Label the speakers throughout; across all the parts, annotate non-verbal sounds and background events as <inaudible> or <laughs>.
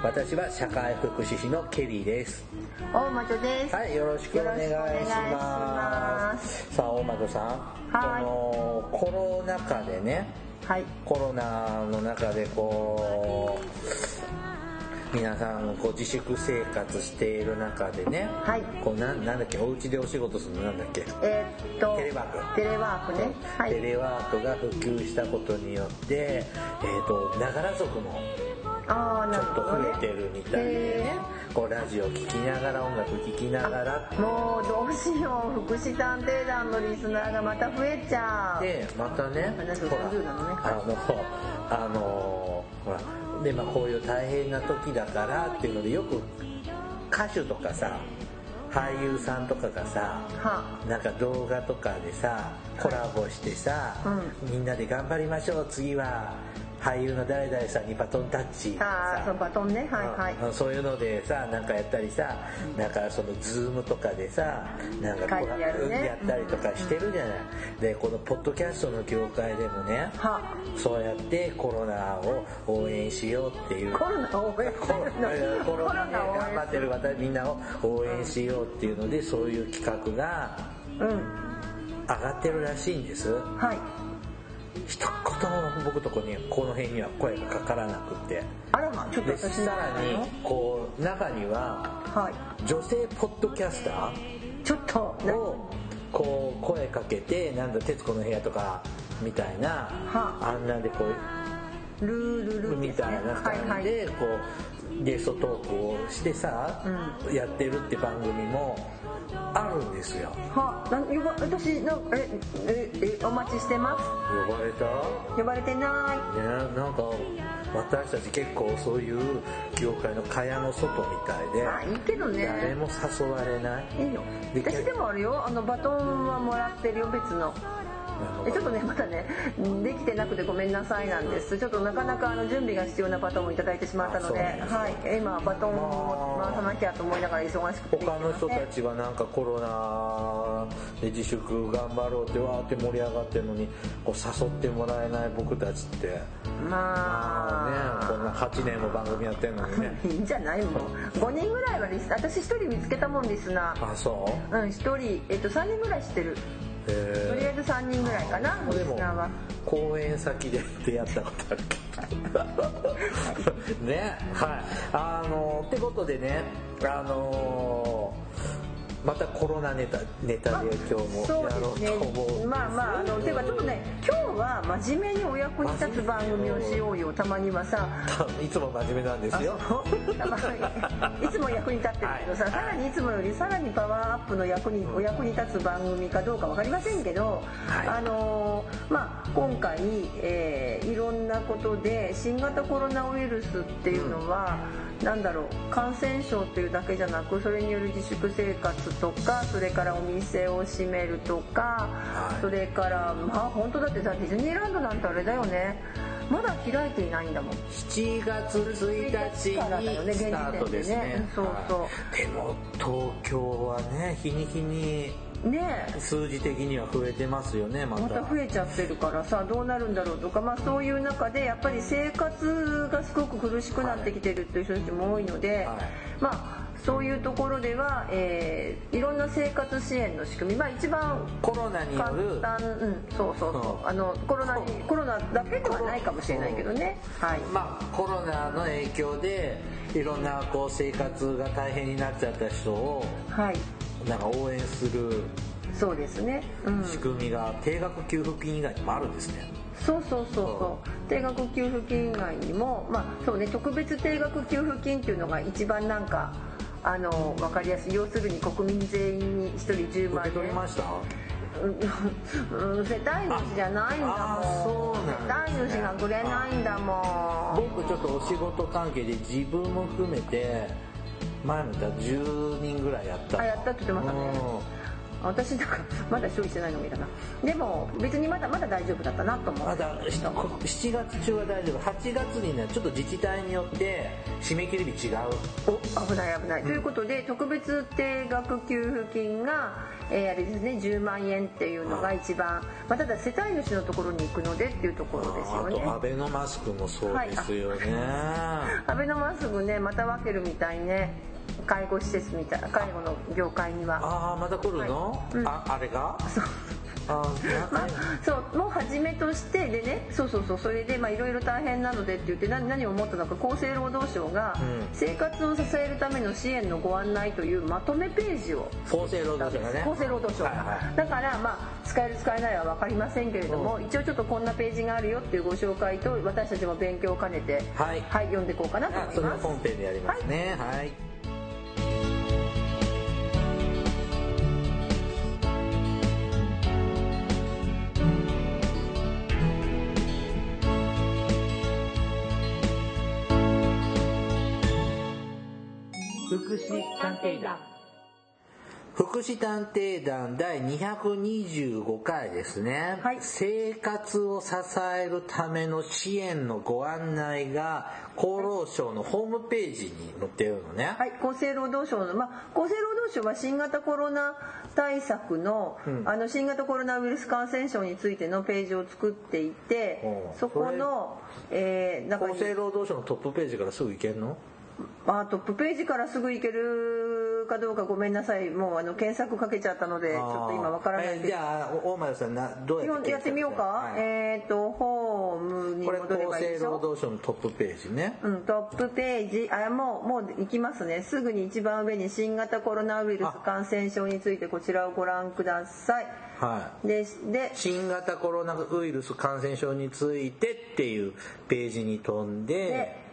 Speaker 1: 私は社会福祉士のケリーです
Speaker 2: 大魔女です。
Speaker 1: はい、よろしくお願いしま。
Speaker 2: ます
Speaker 1: さあ、大窓さん。
Speaker 2: はい
Speaker 1: このコロナ禍でね、
Speaker 2: はい。
Speaker 1: コロナの中でこう、皆さんこう自粛生活している中でね、
Speaker 2: はい
Speaker 1: こうなんなんだっけ、お家でお仕事するのなんだっけ、
Speaker 2: えーっと、
Speaker 1: テレワーク
Speaker 2: テレワークね。はい。
Speaker 1: テレワークが普及したことによって、えっ、と、ながら族もちょっと。増えてるみたいでね、こうラジオ聴きながら音楽聴きながら。
Speaker 2: もうどうしよう、福祉探偵団のリスナーがまた増えちゃう。
Speaker 1: でまたね。ほら
Speaker 2: 50なのね。
Speaker 1: あの <laughs> あのほら。でまあこういう大変な時だからっていうのでよく歌手とかさ俳優さんとかがさ
Speaker 2: は。
Speaker 1: なんか動画とかでさコラボしてさ、
Speaker 2: う
Speaker 1: みんなで頑張りましょう次は俳優の誰々さんにバトンタッチ
Speaker 2: あー、そう、バトンね。はいはい。
Speaker 1: うんそういうのでさなんかやったりさなんかそのズームとかでさなんかこう
Speaker 2: やるね
Speaker 1: やったりとかしてるじゃない、でこのポッドキャストの業界でもね
Speaker 2: は
Speaker 1: そうやってコロナを応援しようっていう
Speaker 2: コロナを応援す
Speaker 1: コロナで頑張ってる方みんなを応援しようっていうのでそういう企画が
Speaker 2: うん。
Speaker 1: 上がってるらしいんです
Speaker 2: はい。
Speaker 1: 一言も僕とこにこの辺には声がかからなくって。
Speaker 2: あらま、ちょっと
Speaker 1: さらにこう中には
Speaker 2: はい。
Speaker 1: 女性ポッドキャスター？
Speaker 2: ちょっと、な
Speaker 1: をこう声かけてなんだ『徹子の部屋』とかみたいな
Speaker 2: は
Speaker 1: あ。んなんでこう
Speaker 2: ルールルー
Speaker 1: みたいな感じでこうゲストトークをしてさやってるって番組もあるんですよ
Speaker 2: は、なん呼ば私のえええお待ちしてます。
Speaker 1: 呼ばれた？
Speaker 2: 呼ばれてな
Speaker 1: ねなんか私たち結構そういう業界の蚊帳の外みたいで
Speaker 2: い。あ、いいけどね。
Speaker 1: 誰も誘われない
Speaker 2: いいよ。
Speaker 1: で
Speaker 2: 私でもあるよ。あのバトンはもらってるよ別の。えちょっとねまだねできてなくてごめんなさいなんです。ちょっとなかなかあの準備が必要なバトンをいただいてしまったので、はい。今バトンを回さなきゃと思いながら忙しくて。
Speaker 1: 他の人たちはなんかコロナで自粛頑張ろうってわーって盛り上がってるのにこう誘ってもらえない僕たちって。まあ。ねこんな8年も番組やってるのにね。<laughs>
Speaker 2: いいんじゃないもう。5人ぐらいはリス私1人見つけたもんリスナー。
Speaker 1: あそう？
Speaker 2: うん1人、えっと、3人ぐらい知ってるとりあ
Speaker 1: え
Speaker 2: えず3人ぐらいかな
Speaker 1: ー、
Speaker 2: リスナーは
Speaker 1: 公演先で出会ったこと。あるけどねはい。あのってことでねあのまたコロナネタネタで今日もやろうと思う
Speaker 2: ね。まあまああのていうかちょっとね今日は真面目にお役に立つ番組をしようよたまにはさ。
Speaker 1: いつも真面目なんですよ。
Speaker 2: いつも役に立ってるけどさ、
Speaker 1: はい。
Speaker 2: さらにいつもよりさらにパワーアップの役にお役に立つ番組かどうか分かりませんけど、
Speaker 1: はい。
Speaker 2: あのーまあ今回、えーいろんなことで新型コロナウイルスっていうのは、なんだろう感染症っていうだけじゃなくそれによる自粛生活とかそれからお店を閉めるとか、
Speaker 1: はい。
Speaker 2: それからまあ本当だってさディズニーランドなんてあれだよね。まだ開いていないんだもん。
Speaker 1: 7月1日
Speaker 2: からだよね
Speaker 1: にスタートですね。
Speaker 2: ねそうそう。
Speaker 1: はい。でも東京はね日に日に
Speaker 2: ねえ。
Speaker 1: 数字的には増えてますよねまた。
Speaker 2: また増えちゃってるからさどうなるんだろうとか、まあ、そういう中でやっぱり生活がすごく苦しくなってきてるっていう人たちも多いので、
Speaker 1: はい。
Speaker 2: まあそういうところでは、えーいろんな生活支援の仕組み。まあ一番
Speaker 1: コロナによ
Speaker 2: 簡
Speaker 1: る
Speaker 2: 単。うんそうそうそう。
Speaker 1: うん。
Speaker 2: あのコロナにコロナだけではないかもしれないけどね。はい。
Speaker 1: まあコロナの影響でいろんなこう生活が大変になっちゃった人を
Speaker 2: はい
Speaker 1: なんか応援する
Speaker 2: そうですね。うん。
Speaker 1: 仕組みが定額給付金以外にもあるんですね。
Speaker 2: そうそうそうそう。定額給付金以外にもまあそうね。特別定額給付金っていうのが一番なんかあの分かりやすい。要するに国民全員に1人10
Speaker 1: 受け
Speaker 2: 万円
Speaker 1: 取りました？
Speaker 2: 世帯主じゃないんだもん。世帯主がくれないんだもん。
Speaker 1: 僕ちょっとお仕事関係で自分も含めて前も言った10人ぐらいやった。の
Speaker 2: あやったって言ってましたね。
Speaker 1: うん。
Speaker 2: 私なんかまだ処理してないのもいいかな。でも別にまだまだ大丈夫だったなと思う。
Speaker 1: まだ7月中は大丈夫。8月にねちょっと自治体によって締め切り日違う。
Speaker 2: お危ない危ない、うん、ということで特別定額給付金が、えー、あれですね10万円っていうのが一番、まあ、ただ世帯主のところに行くのでっていうところですよね。
Speaker 1: あとアベノマスクもそうですよね、
Speaker 2: はい、アベノマスクねまた分けるみたいね介護施設みたいな介護の業界には。
Speaker 1: ああまた来るの、はい。うん、ああれが？そう。あ <laughs>
Speaker 2: まあ、そうもう初めとしてでね。そうそうそう。それでいろいろ大変なのでって言って何何を思ったのか。厚生労働省が生活を支えるための支援のご案内というまとめページを
Speaker 1: 厚生労働省がね。
Speaker 2: 厚生労働省が、はいはい、だからまあ使える使えないは分かりませんけれども、うん、一応ちょっとこんなページがあるよっていうご紹介と私たちも勉強を兼ねて、はい、はい、読んでいこうかなと思います。それは
Speaker 1: 本編でやりますね。はい、はい祉探偵団。福祉探偵団第225回ですね、はい、生活を支えるための支援のご案内が厚労省のホームページに載ってるのね。
Speaker 2: はい、厚生労働省の、まあ、厚生労働省は新型コロナ対策の、うん、あの新型コロナウイルス感染症についてのページを作っていて、そこの、
Speaker 1: えー、厚生労働省のトップページからすぐ行けるの？
Speaker 2: あトップページからすぐ行けるかどうかごめんなさい。もうあの検索かけちゃったのでちょっと今わからない
Speaker 1: けど、じゃあ大前さんなどうやって
Speaker 2: やってみようか、はい、えっ、ー、とホームに戻ればいいでしょ？
Speaker 1: これ厚生労働省のトップページね。
Speaker 2: うんトップページ。あもうもう行きますね。すぐに一番上に新型コロナウイルス感染症についてこちらをご覧ください。
Speaker 1: はい、でで新型コロナウイルス感染症についてっていうページに飛んで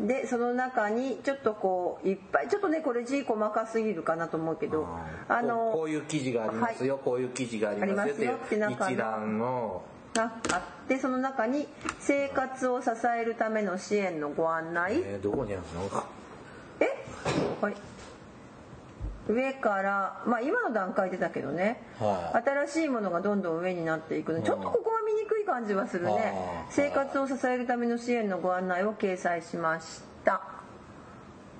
Speaker 2: でその中にちょっとこういっぱいちょっとねこれ字細かすぎるかなと思うけど
Speaker 1: あのこういう記事がありますよ、はい、こういう記事がありますよっていう一覧の
Speaker 2: があってその中に生活を支えるための支援のご案内。
Speaker 1: えー、どこにあるの？
Speaker 2: え？はい上からまあ今の段階でだけどね、はい、新しいものがどんどん上になっていくの。ちょっとここは見にくい感じはするね。生活を支えるための支援のご案内を掲載しました。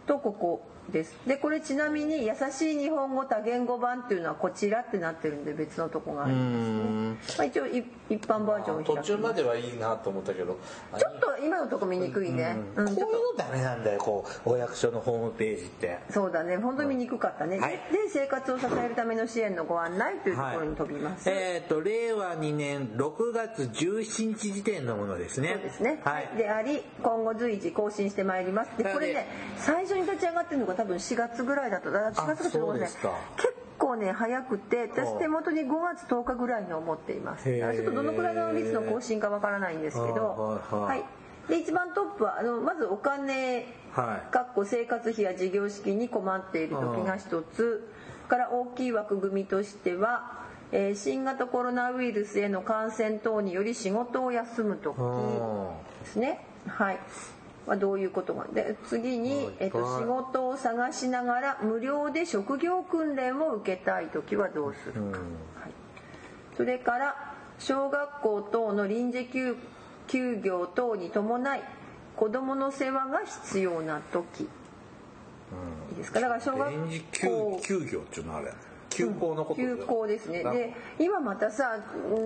Speaker 2: とここです。でこれちなみに「優しい日本語多言語版」っていうのはこちらってなってるんで別のとこがありますね、まあ、一応一般バージョンを
Speaker 1: 途中まではいいなと思ったけど
Speaker 2: ちょっと今のとこ見にくいね、
Speaker 1: うん、こういうのダメなんだよこうお役所のホームページって。
Speaker 2: そうだね。本当に見にくかったね、はい、で生活を支えるための支援のご案内というところに飛びます、
Speaker 1: はい、えっ、ー、と令和2年6月17日時点のものですね。
Speaker 2: そうですね。はい。であり今後随時更新してまいります。でこれね最初に立ち上がってるのが多分4月ぐらいだと4月がそうですね結構ね早くて私手元に5月10日ぐらいに思っています。ちょっとどのくらいの率の更新かわからないんですけど。はいで一番トップはあのまずお金かっこ生活費や事業資金に困っている時が一つ。から大きい枠組みとしては、えー、新型コロナウイルスへの感染等により仕事を休む時ですね。はいはどういうことがで次に、えっと、仕事を探しながら無料で職業訓練を受けたい時はどうするか、はい、それから小学校等の臨時休休業等に伴い子どもの世話が必要な時、いいですか？だから小学
Speaker 1: 校休業っていうのはあれ休校のこと
Speaker 2: 休校ですね。で今またさ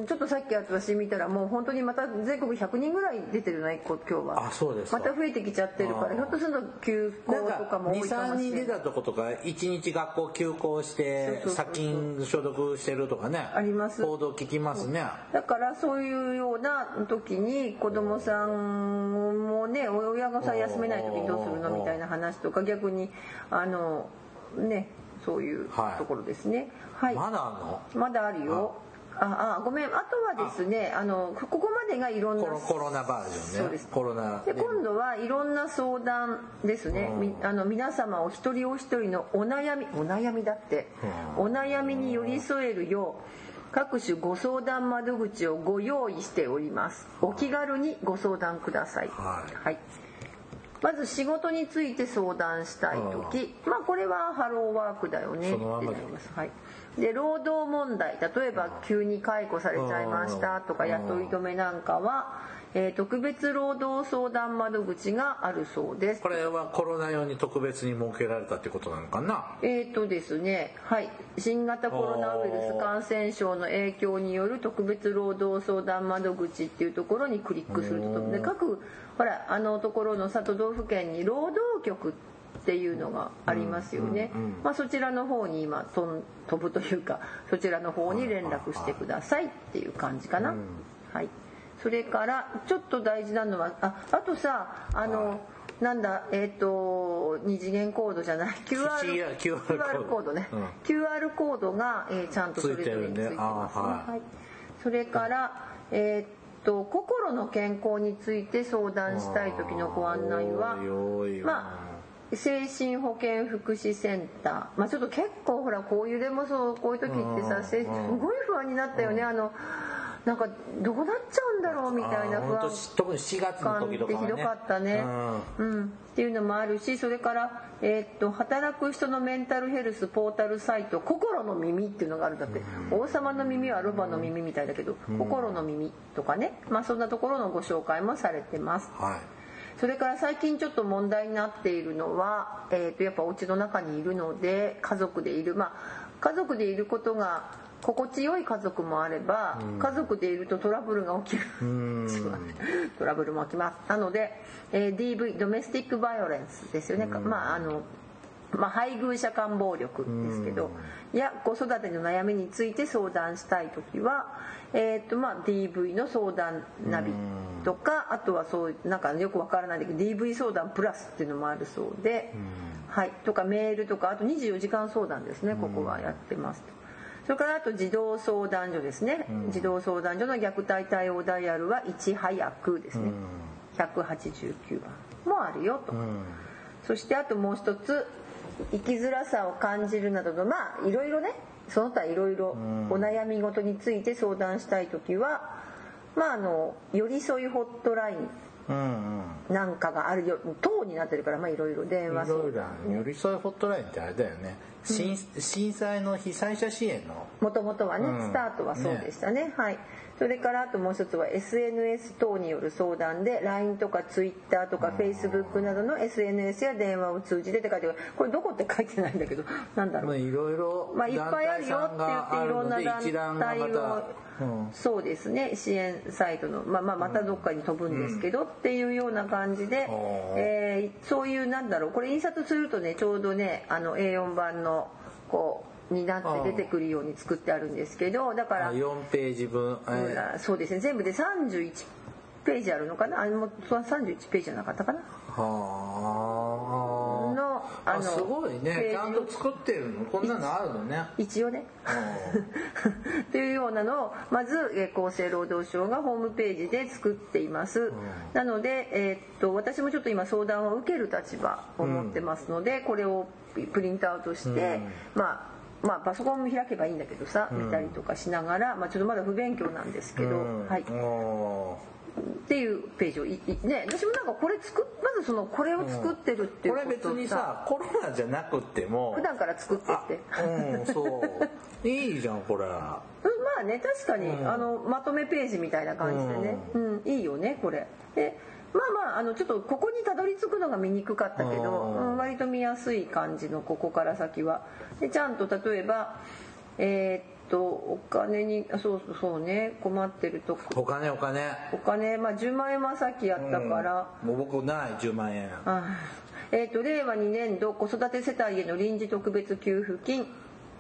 Speaker 2: ちょっとさっき私見たらもう本当にまた全国100人ぐらい出てるね今日は。
Speaker 1: あそうです
Speaker 2: また増えてきちゃってるからひょっとすると休校とかも多いかもしれない。23
Speaker 1: 人出たとことか1日学校休校して殺菌消毒してるとかね。
Speaker 2: あります。
Speaker 1: 報道聞きますね。
Speaker 2: だからそういうような時に子供さんもね親がさ休めない時にどうするの？みたいな話とか逆にあのねそういうところですね。
Speaker 1: はい。まだあるの？
Speaker 2: まだあるよ。ああごめん。あとはですねあ。のここまでがいろんな
Speaker 1: コロナバージョンね。そうです。コロナ
Speaker 2: で今度はいろんな相談ですね、うん、あの皆様お一人お一人のお悩みお悩みだって、うん、お悩みに寄り添えるよう各種ご相談窓口をご用意しております。お気軽にご相談ください、はい、はいまず仕事について相談したい時。まあこれはハローワークだよねってなります。はい。で労働問題。例えば急に解雇されちゃいましたとか雇い止めなんかは、えー特別労働相談窓口があるそうです。
Speaker 1: これはコロナ用に特別に設けられたってことなのかな？
Speaker 2: えーとですね。はい、新型コロナウイルス感染症の影響による特別労働相談窓口っていうところにクリックするとで各ほらあのところのさ都道府県に労働局っていうのがありますよね、まあ、そちらの方に今とん <laughs> 飛ぶというかそちらの方に連絡してくださいっていう感じかな、はい。それからちょっと大事なのはああとさあの、なんだえっ、と二次元コードじゃない。<laughs> QR,
Speaker 1: QR
Speaker 2: コード。ね、
Speaker 1: うん。
Speaker 2: QR コードが、えーちゃんとそれぞれについてますね。
Speaker 1: はい。
Speaker 2: はい、それからえっと心の健康について相談したい時のご案内はまあ精神保健福祉センター。まあちょっと結構ほらこういうでもそうこういう時ってさせすごい不安になったよね。あのなんかどうなっちゃうんだろうみたいな不安
Speaker 1: 特に4月の
Speaker 2: 感って
Speaker 1: 時とかはね。
Speaker 2: ひどかったね、うん。っていうのもあるしそれから、えーっと働く人のメンタルヘルスポータルサイト「心の耳」っていうのがあるんだって、王様の耳はロバの耳みたいだけど、心の耳とかね、まあ、そんなところのご紹介もされてます。
Speaker 1: はい。
Speaker 2: それから最近ちょっと問題になっているのは、えー、とやっぱお家の中にいるので家族でいる。まあ家族でいることが心地よい家族もあれば、家族でいるとトラブルが起きる。<laughs> トラブルも起きます。なので、えー DV ドメスティックバイオレンスですよね、まああのまあ、配偶者間暴力ですけど、いや子育ての悩みについて相談したい時は、えーとまあ、DV の相談ナビとかあとはそうなんかよくわからないんだけど DV 相談プラスっていうのもあるそうで、はい、とかメールとかあと24時間相談ですね。ここはやってます。と。それからあと児童相談所ですね、児童相談所の虐待対応ダイヤルは「いち早く」ですね、189番もあるよと、そしてあともう一つ生きづらさを感じるなどのまあいろいろねその他いろいろお悩み事について相談したい時はまああの寄り添いホットライン
Speaker 1: うんうん
Speaker 2: なんかがあるよ等になってるからまあいろいろ電話相談
Speaker 1: 寄り添いホットラインってあれだよね、震震災の被災者支援の。
Speaker 2: もともとはね、
Speaker 1: うん。
Speaker 2: スタートはそうでしたね。はいそれからあともう一つは SNS 等による相談で LINE とか Twitter とか Facebook などの SNS や電話を通じてって書いてある。これどこって書いてないんだけどなんだろう。
Speaker 1: まあいろいろ
Speaker 2: まあ、いっぱいあるよって言っていろんな団体をそうですね。支援サイトの、まあ、まあまたどっかに飛ぶんですけど、っていうような感じで、えーそういうなんだろう。これ印刷するとねちょうどねあの A4 版のこうになって出てくるように作ってあるんですけどだから
Speaker 1: あ4ページ分、えー
Speaker 2: うんそうですね。全部で31ページあるのかな？あれもそう31ページじゃなかったかな？
Speaker 1: はあ。
Speaker 2: のあの
Speaker 1: あすごい
Speaker 2: ページ。を
Speaker 1: ねちゃんと作ってるの？こんなのあるのね。
Speaker 2: 一応ね。と <laughs> いうようなのをまずえー厚生労働省がホームページで作っています、なので、えーっと私もちょっと今相談を受ける立場を持ってますので、これをプリントアウトして、まあまあパソコンも開けばいいんだけどさ見たりとかしながら、まあ、ちょっとまだ不勉強なんですけど、
Speaker 1: うん。
Speaker 2: はい、
Speaker 1: お
Speaker 2: っていうページをいいね私もなんかこれ作っまずそのこれを作ってるっていうこと
Speaker 1: これ別にさコロナじゃなくっても
Speaker 2: 普段から作ってって
Speaker 1: うんそう。<laughs> いいじゃんこれ。
Speaker 2: うんまあね確かに、あのまとめページみたいな感じでね、うんいいよねこれ。でまあまああのちょっとここにたどり着くのが見にくかったけど、
Speaker 1: うん。
Speaker 2: うん割と見やすい感じのここから先は。でちゃんと例えばえーっとお金にあそうそうそうね困ってるとこ。
Speaker 1: お金お金。
Speaker 2: お金まあ10万円はさっきやったから、
Speaker 1: もう僕ない10万円。
Speaker 2: あえー、と令和2年度子育て世帯への臨時特別給付金っ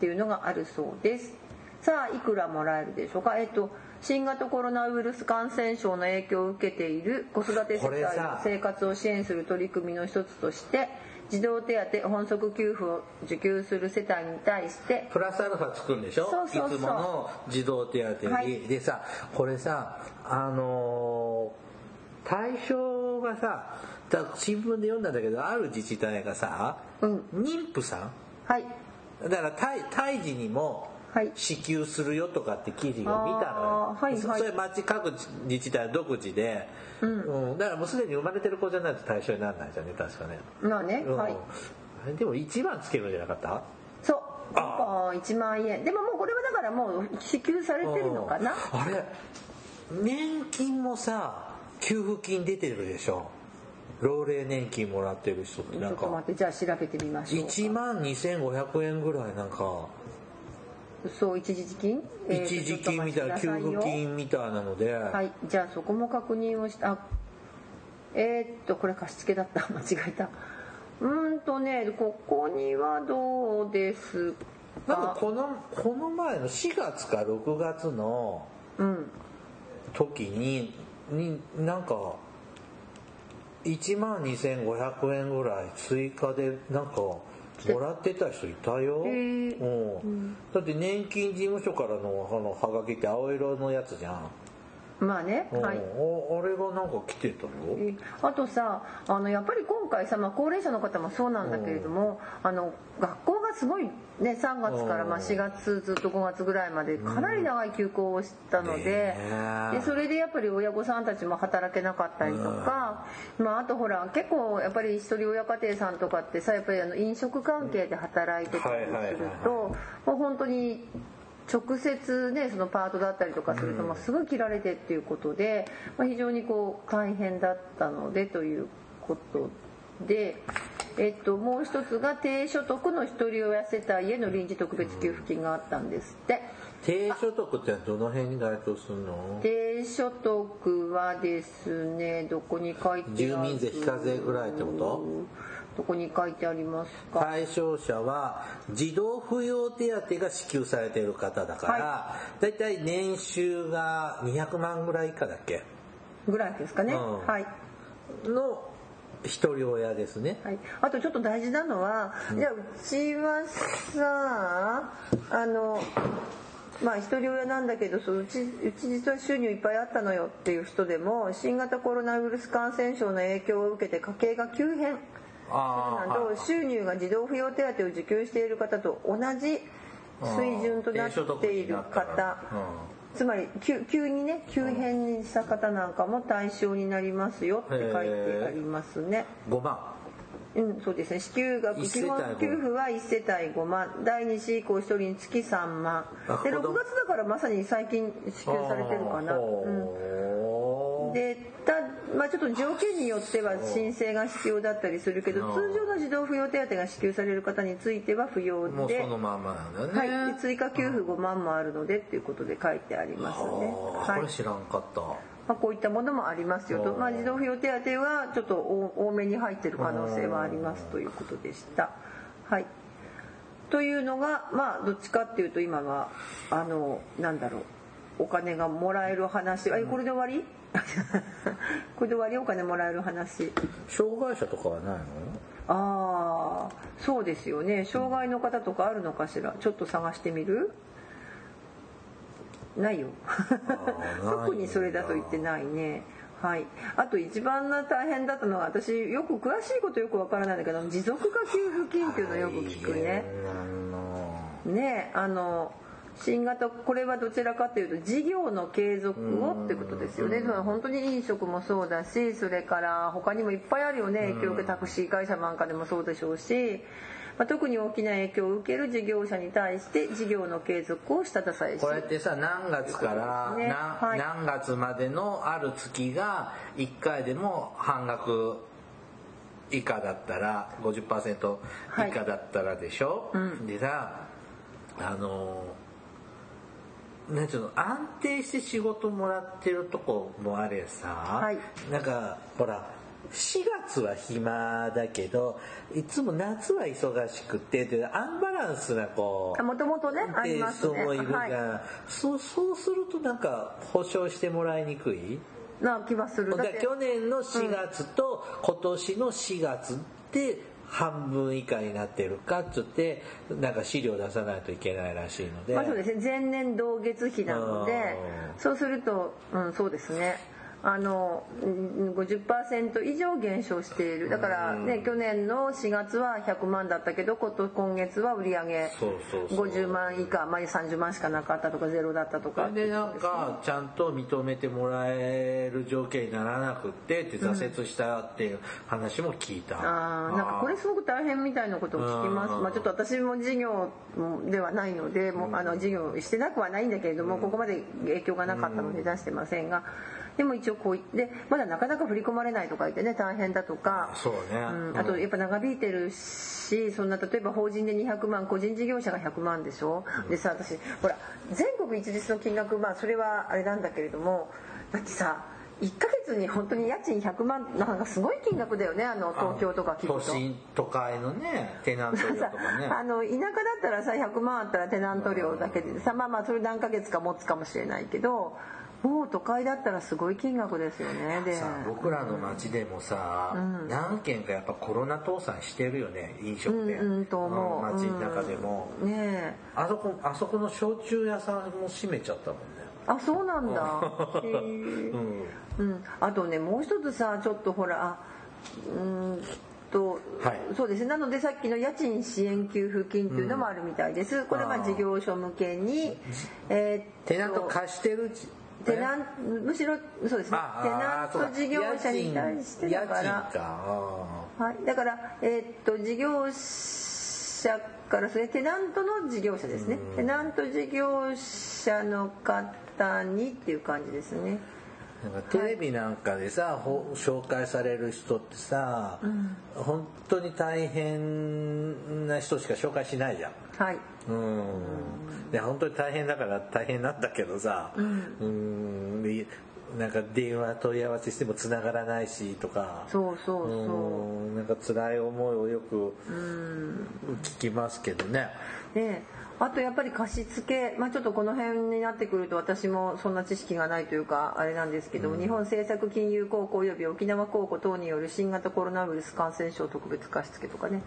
Speaker 2: ていうのがあるそうです。さあいくらもらえるでしょうか？えっ、と新型コロナウイルス感染症の影響を受けている子育て世帯の生活を支援する取り組みの一つとして児童手当本則給付を受給する世帯に対して
Speaker 1: プラスアルファつくんでしょ？
Speaker 2: そうそう
Speaker 1: いつもの児童手当に、
Speaker 2: はい。
Speaker 1: でさこれさあのー対象がさだ新聞で読んだんだけどある自治体がさ、
Speaker 2: うん。
Speaker 1: 妊婦さん？
Speaker 2: はい。
Speaker 1: だから胎胎児にも
Speaker 2: はい
Speaker 1: 支給するよとかって記事が見たのよ、
Speaker 2: はいはい。
Speaker 1: そそれ町各自治体独自で、うん。だからもうすでに生まれてる子じゃないと対象にならないじゃんね確かね、
Speaker 2: まあね、
Speaker 1: うん。
Speaker 2: はい。
Speaker 1: でも1番つけるんじゃなかった？
Speaker 2: そう。
Speaker 1: あ。
Speaker 2: 1万円。でももうこれはだからもう支給されてるのかな？
Speaker 1: うんあれ？年金もさ給付金出てるでしょ。老齢年金もらってる人って
Speaker 2: ち
Speaker 1: なんか。
Speaker 2: ょっと待ってじゃあ調べてみましょう
Speaker 1: 1万2500円ぐらいなんか
Speaker 2: そう一時金、えーと
Speaker 1: 一時金みたいな給付金みたいなので、
Speaker 2: はい。じゃあそこも確認をした。あえーっとこれ貸し付けだった。<laughs> 間違えた。うーんとねここにはどうです
Speaker 1: なんか
Speaker 2: か
Speaker 1: このこの前の4月か6月の
Speaker 2: うん。
Speaker 1: 時にになんか1万2500円ぐらい追加でなんかもらってた人いたよ、
Speaker 2: へー。
Speaker 1: うん。だって年金事務所からのあのハガキって青色のやつじゃん、
Speaker 2: まあね
Speaker 1: うん
Speaker 2: はい。
Speaker 1: ああれがなんか来てたよ
Speaker 2: えあとさあのやっぱり今回さ、まあ、高齢者の方もそうなんだけれども、あの学校がすごいね3月からまあ
Speaker 1: うん。
Speaker 2: 4月ずっと5月ぐらいまでかなり長い休校をしたので,、
Speaker 1: ねえ。
Speaker 2: でそれでやっぱり親御さんたちも働けなかったりとか、まあ、あとほら結構やっぱり一人親家庭さんとかってさやっぱりあの飲食関係で働いてたりするともう本当に直接ねそのパートだったりとかすると、まあすごい切られてっていうことで、まあ、非常にこう大変だったのでということで、えっと、もう一つが低所得の一人親世帯への臨時特別給付金があったんですって。
Speaker 1: 低所得ってどの辺に該当するの？
Speaker 2: 低所得はですねどこに書いてある？
Speaker 1: 住民税非課税ぐらいってこと？
Speaker 2: どこに書いてありますか？
Speaker 1: 対象者は児童扶養手当が支給されている方だから、だいたい年収が200万ぐらい以下だっけ？
Speaker 2: ぐらいですかね、
Speaker 1: うん。
Speaker 2: はい。
Speaker 1: の一人親ですね。
Speaker 2: はい、あとちょっと大事なのは、じゃあうちはさあのまあ一人親なんだけどそううちうち実は収入いっぱいあったのよっていう人でも新型コロナウイルス感染症の影響を受けて家計が急変。
Speaker 1: あ
Speaker 2: など収入が児童扶養手当を受給している方と同じ水準となっている方。つまり急急にね急変した方なんかも対象になりますよって書いてありますね。
Speaker 1: 5万。
Speaker 2: うん、そうですね。支給額基本給付は1世帯5万。第2子以降1人につき3万。で6
Speaker 1: あ子供
Speaker 2: 月だからまさに最近支給されてるかな、うん、でた、まあ、ちょっと条件によっては申請が必要だったりするけど
Speaker 1: うん。
Speaker 2: 通常の児童扶養手当が支給される方については不要で。はい、で追加給付5万もあるのでっていうことで書いてありますね、はい。
Speaker 1: これ知らんかった。
Speaker 2: まあ、こういったものもありますよと、まあ、児童扶養手当はちょっと多多めに入ってる可能性はありますということでした。はい、というのがまあどっちかっていうと今はあのなんだろう。お金がもらえる話。あこれで終わり？<laughs> これで終わりお金もらえる話。
Speaker 1: 障害者とかはないの？
Speaker 2: ああそうですよね。障害の方とかあるのかしら？ちょっと探してみる？ないよ。<laughs> 特にそれだと言ってないね。はい。あと一番な大変だったのは私よく詳しいことよくわからないんだけど持続化給付金っていうのよく聞くね。ねあの新型これはどちらかというと事業の継続をってことですよね。その本当に飲食もそうだしそれから他にもいっぱいあるよね。影響を受けタクシー会社なんかでもそうでしょうし、まあ、特に大きな影響を受ける事業者に対して事業の継続を下支えし。
Speaker 1: これってさ何月から
Speaker 2: ね。
Speaker 1: 何,、
Speaker 2: はい。
Speaker 1: 何月までのある月が1回でも半額以下だったら50%以下だったらでしょ、
Speaker 2: うん。
Speaker 1: でさあのなんていうの安定して仕事もらってるとこもあれさ、
Speaker 2: はい。
Speaker 1: なんかほら4月は暇だけどいつも夏は忙しくてでアンバランスなこう
Speaker 2: もともとねあり
Speaker 1: で
Speaker 2: ますね。
Speaker 1: 人もいるが、
Speaker 2: はい。
Speaker 1: そうそうするとなんか保証してもらいにくい？
Speaker 2: な気はする。
Speaker 1: だ去年の4月と今年の4月で半分以下になってるかっつってなんか資料出さないといけないらしいので,、
Speaker 2: まあそうですね。前年同月比なので
Speaker 1: うん。
Speaker 2: そうするとうんそうですねあのうん50%以上減少している。だからね去年の4月は100万だったけど今月は売り上げ
Speaker 1: そうそうそう。
Speaker 2: 50万以下、まあ、30万しかなかったとかゼロだったとか。
Speaker 1: でなんかちゃんと認めてもらえる条件にならなくってって挫折したっていう話も聞いた、
Speaker 2: あーなんかこれすごく大変みたいなことを聞きます、
Speaker 1: うん。
Speaker 2: まあ、ちょっと私も事業ではないのでもうあの事業してなくはないんだけれども、ここまで影響がなかったので出してませんがでも一応こう言ってまだなかなか振り込まれないとか言ってね大変だとか。
Speaker 1: そうね、
Speaker 2: うん、あとやっぱ長引いてるしそんな例えば法人で200万個人事業者が100万でしょ、でさ私ほら全国一律の金額まあそれはあれなんだけれどもだってさ1ヶ月に本当に家賃100万なんかすごい金額だよねあの東京とか。
Speaker 1: 都心都会のねテナント料と
Speaker 2: さ
Speaker 1: かね。<laughs>
Speaker 2: あの田舎だったらさ100万あったらテナント料だけでさまあまあそれ何ヶ月か持つかもしれないけどもう都会だったらすごい金額ですよねで。
Speaker 1: さ僕らの町でもさ、何軒かやっぱコロナ倒産してるよね飲食店、
Speaker 2: うんうんと思う。
Speaker 1: うん町の中でも、
Speaker 2: うん。ねえ。
Speaker 1: あそこあそこの焼酎屋さんも閉めちゃったもんね。
Speaker 2: あそうなんだ。
Speaker 1: うん。
Speaker 2: うん、あとねもう一つさちょっとほらあうーんと、
Speaker 1: はい。
Speaker 2: そうですね。なのでさっきの家賃支援給付金っていうのもあるみたいです、これが事業所向けに、えー
Speaker 1: テナント貸してるじ
Speaker 2: テナンむしろそうですね。
Speaker 1: あ
Speaker 2: テナント事業者に対してだから。はい、だから、えーっと事業者からそれテナントの事業者ですね。テナント事業者の方にっていう感じですね
Speaker 1: なんかテレビなんかでさ、ほ紹介される人ってさ、本当に大変な人しか紹介しないじゃん。
Speaker 2: はい。
Speaker 1: うん、で本当に大変だから大変なんだけどさ、うん、でなんか電話問い合わせしても繋がらないしとか
Speaker 2: そうそうそう、
Speaker 1: うん。なんか辛い思いをよく聞きますけどね。
Speaker 2: であとやっぱり貸付、まあ、ちょっとこの辺になってくると私もそんな知識がないというかあれなんですけども、日本政策金融公庫及び沖縄公庫等による新型コロナウイルス感染症特別貸付とかね。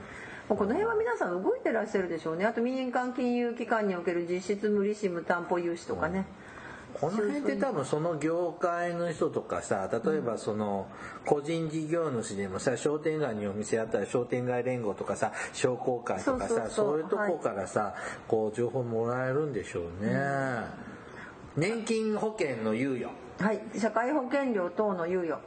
Speaker 2: もうこの辺は皆さん動いてらっしゃるでしょうね。あと民間金融機関における実質無利子無担保融資とかね、
Speaker 1: この辺って多分その業界の人とかさ例えばその個人事業主でもさ商店街にお店あったら商店街連合とかさ商工会とかさ
Speaker 2: そう
Speaker 1: いうとこからさこう情報もらえるんでしょうね。年金保険の猶予。
Speaker 2: はい、社会保険料等の猶予、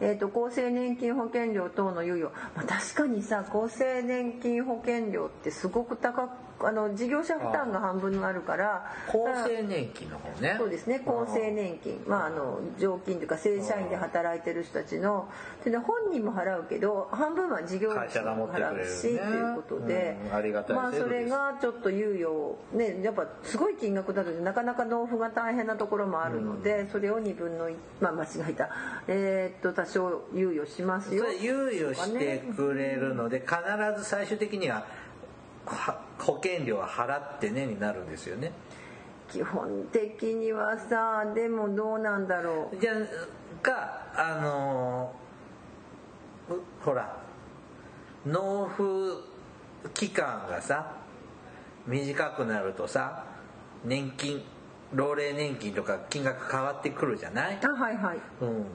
Speaker 2: えー、と厚生年金保険料等の猶予、まあ、確かにさ厚生年金保険料ってすごく高くあの事業者負担が半分になるから
Speaker 1: 厚生年金の方ね。
Speaker 2: そうですね。厚生年金。まああの常勤というか正社員で働いてる人たちのでね本人も払うけど半分は事業
Speaker 1: 会社が持ってくれるね。
Speaker 2: 払うしということで、
Speaker 1: うんありがたい
Speaker 2: まあそれがちょっと猶予ねやっぱすごい金額なのでなかなか納付が大変なところもあるので、それを2分の1まあ間違えた。えーっと多少猶予しますよ。
Speaker 1: 猶予してくれるので必ず最終的にはは保険料は払ってねになるんですよね。
Speaker 2: 基本的にはさでもどうなんだろう。
Speaker 1: じゃあかあのほら納付期間がさ短くなるとさ年金老齢年金とか金額変わってくるじゃない？
Speaker 2: あはいはい。
Speaker 1: うん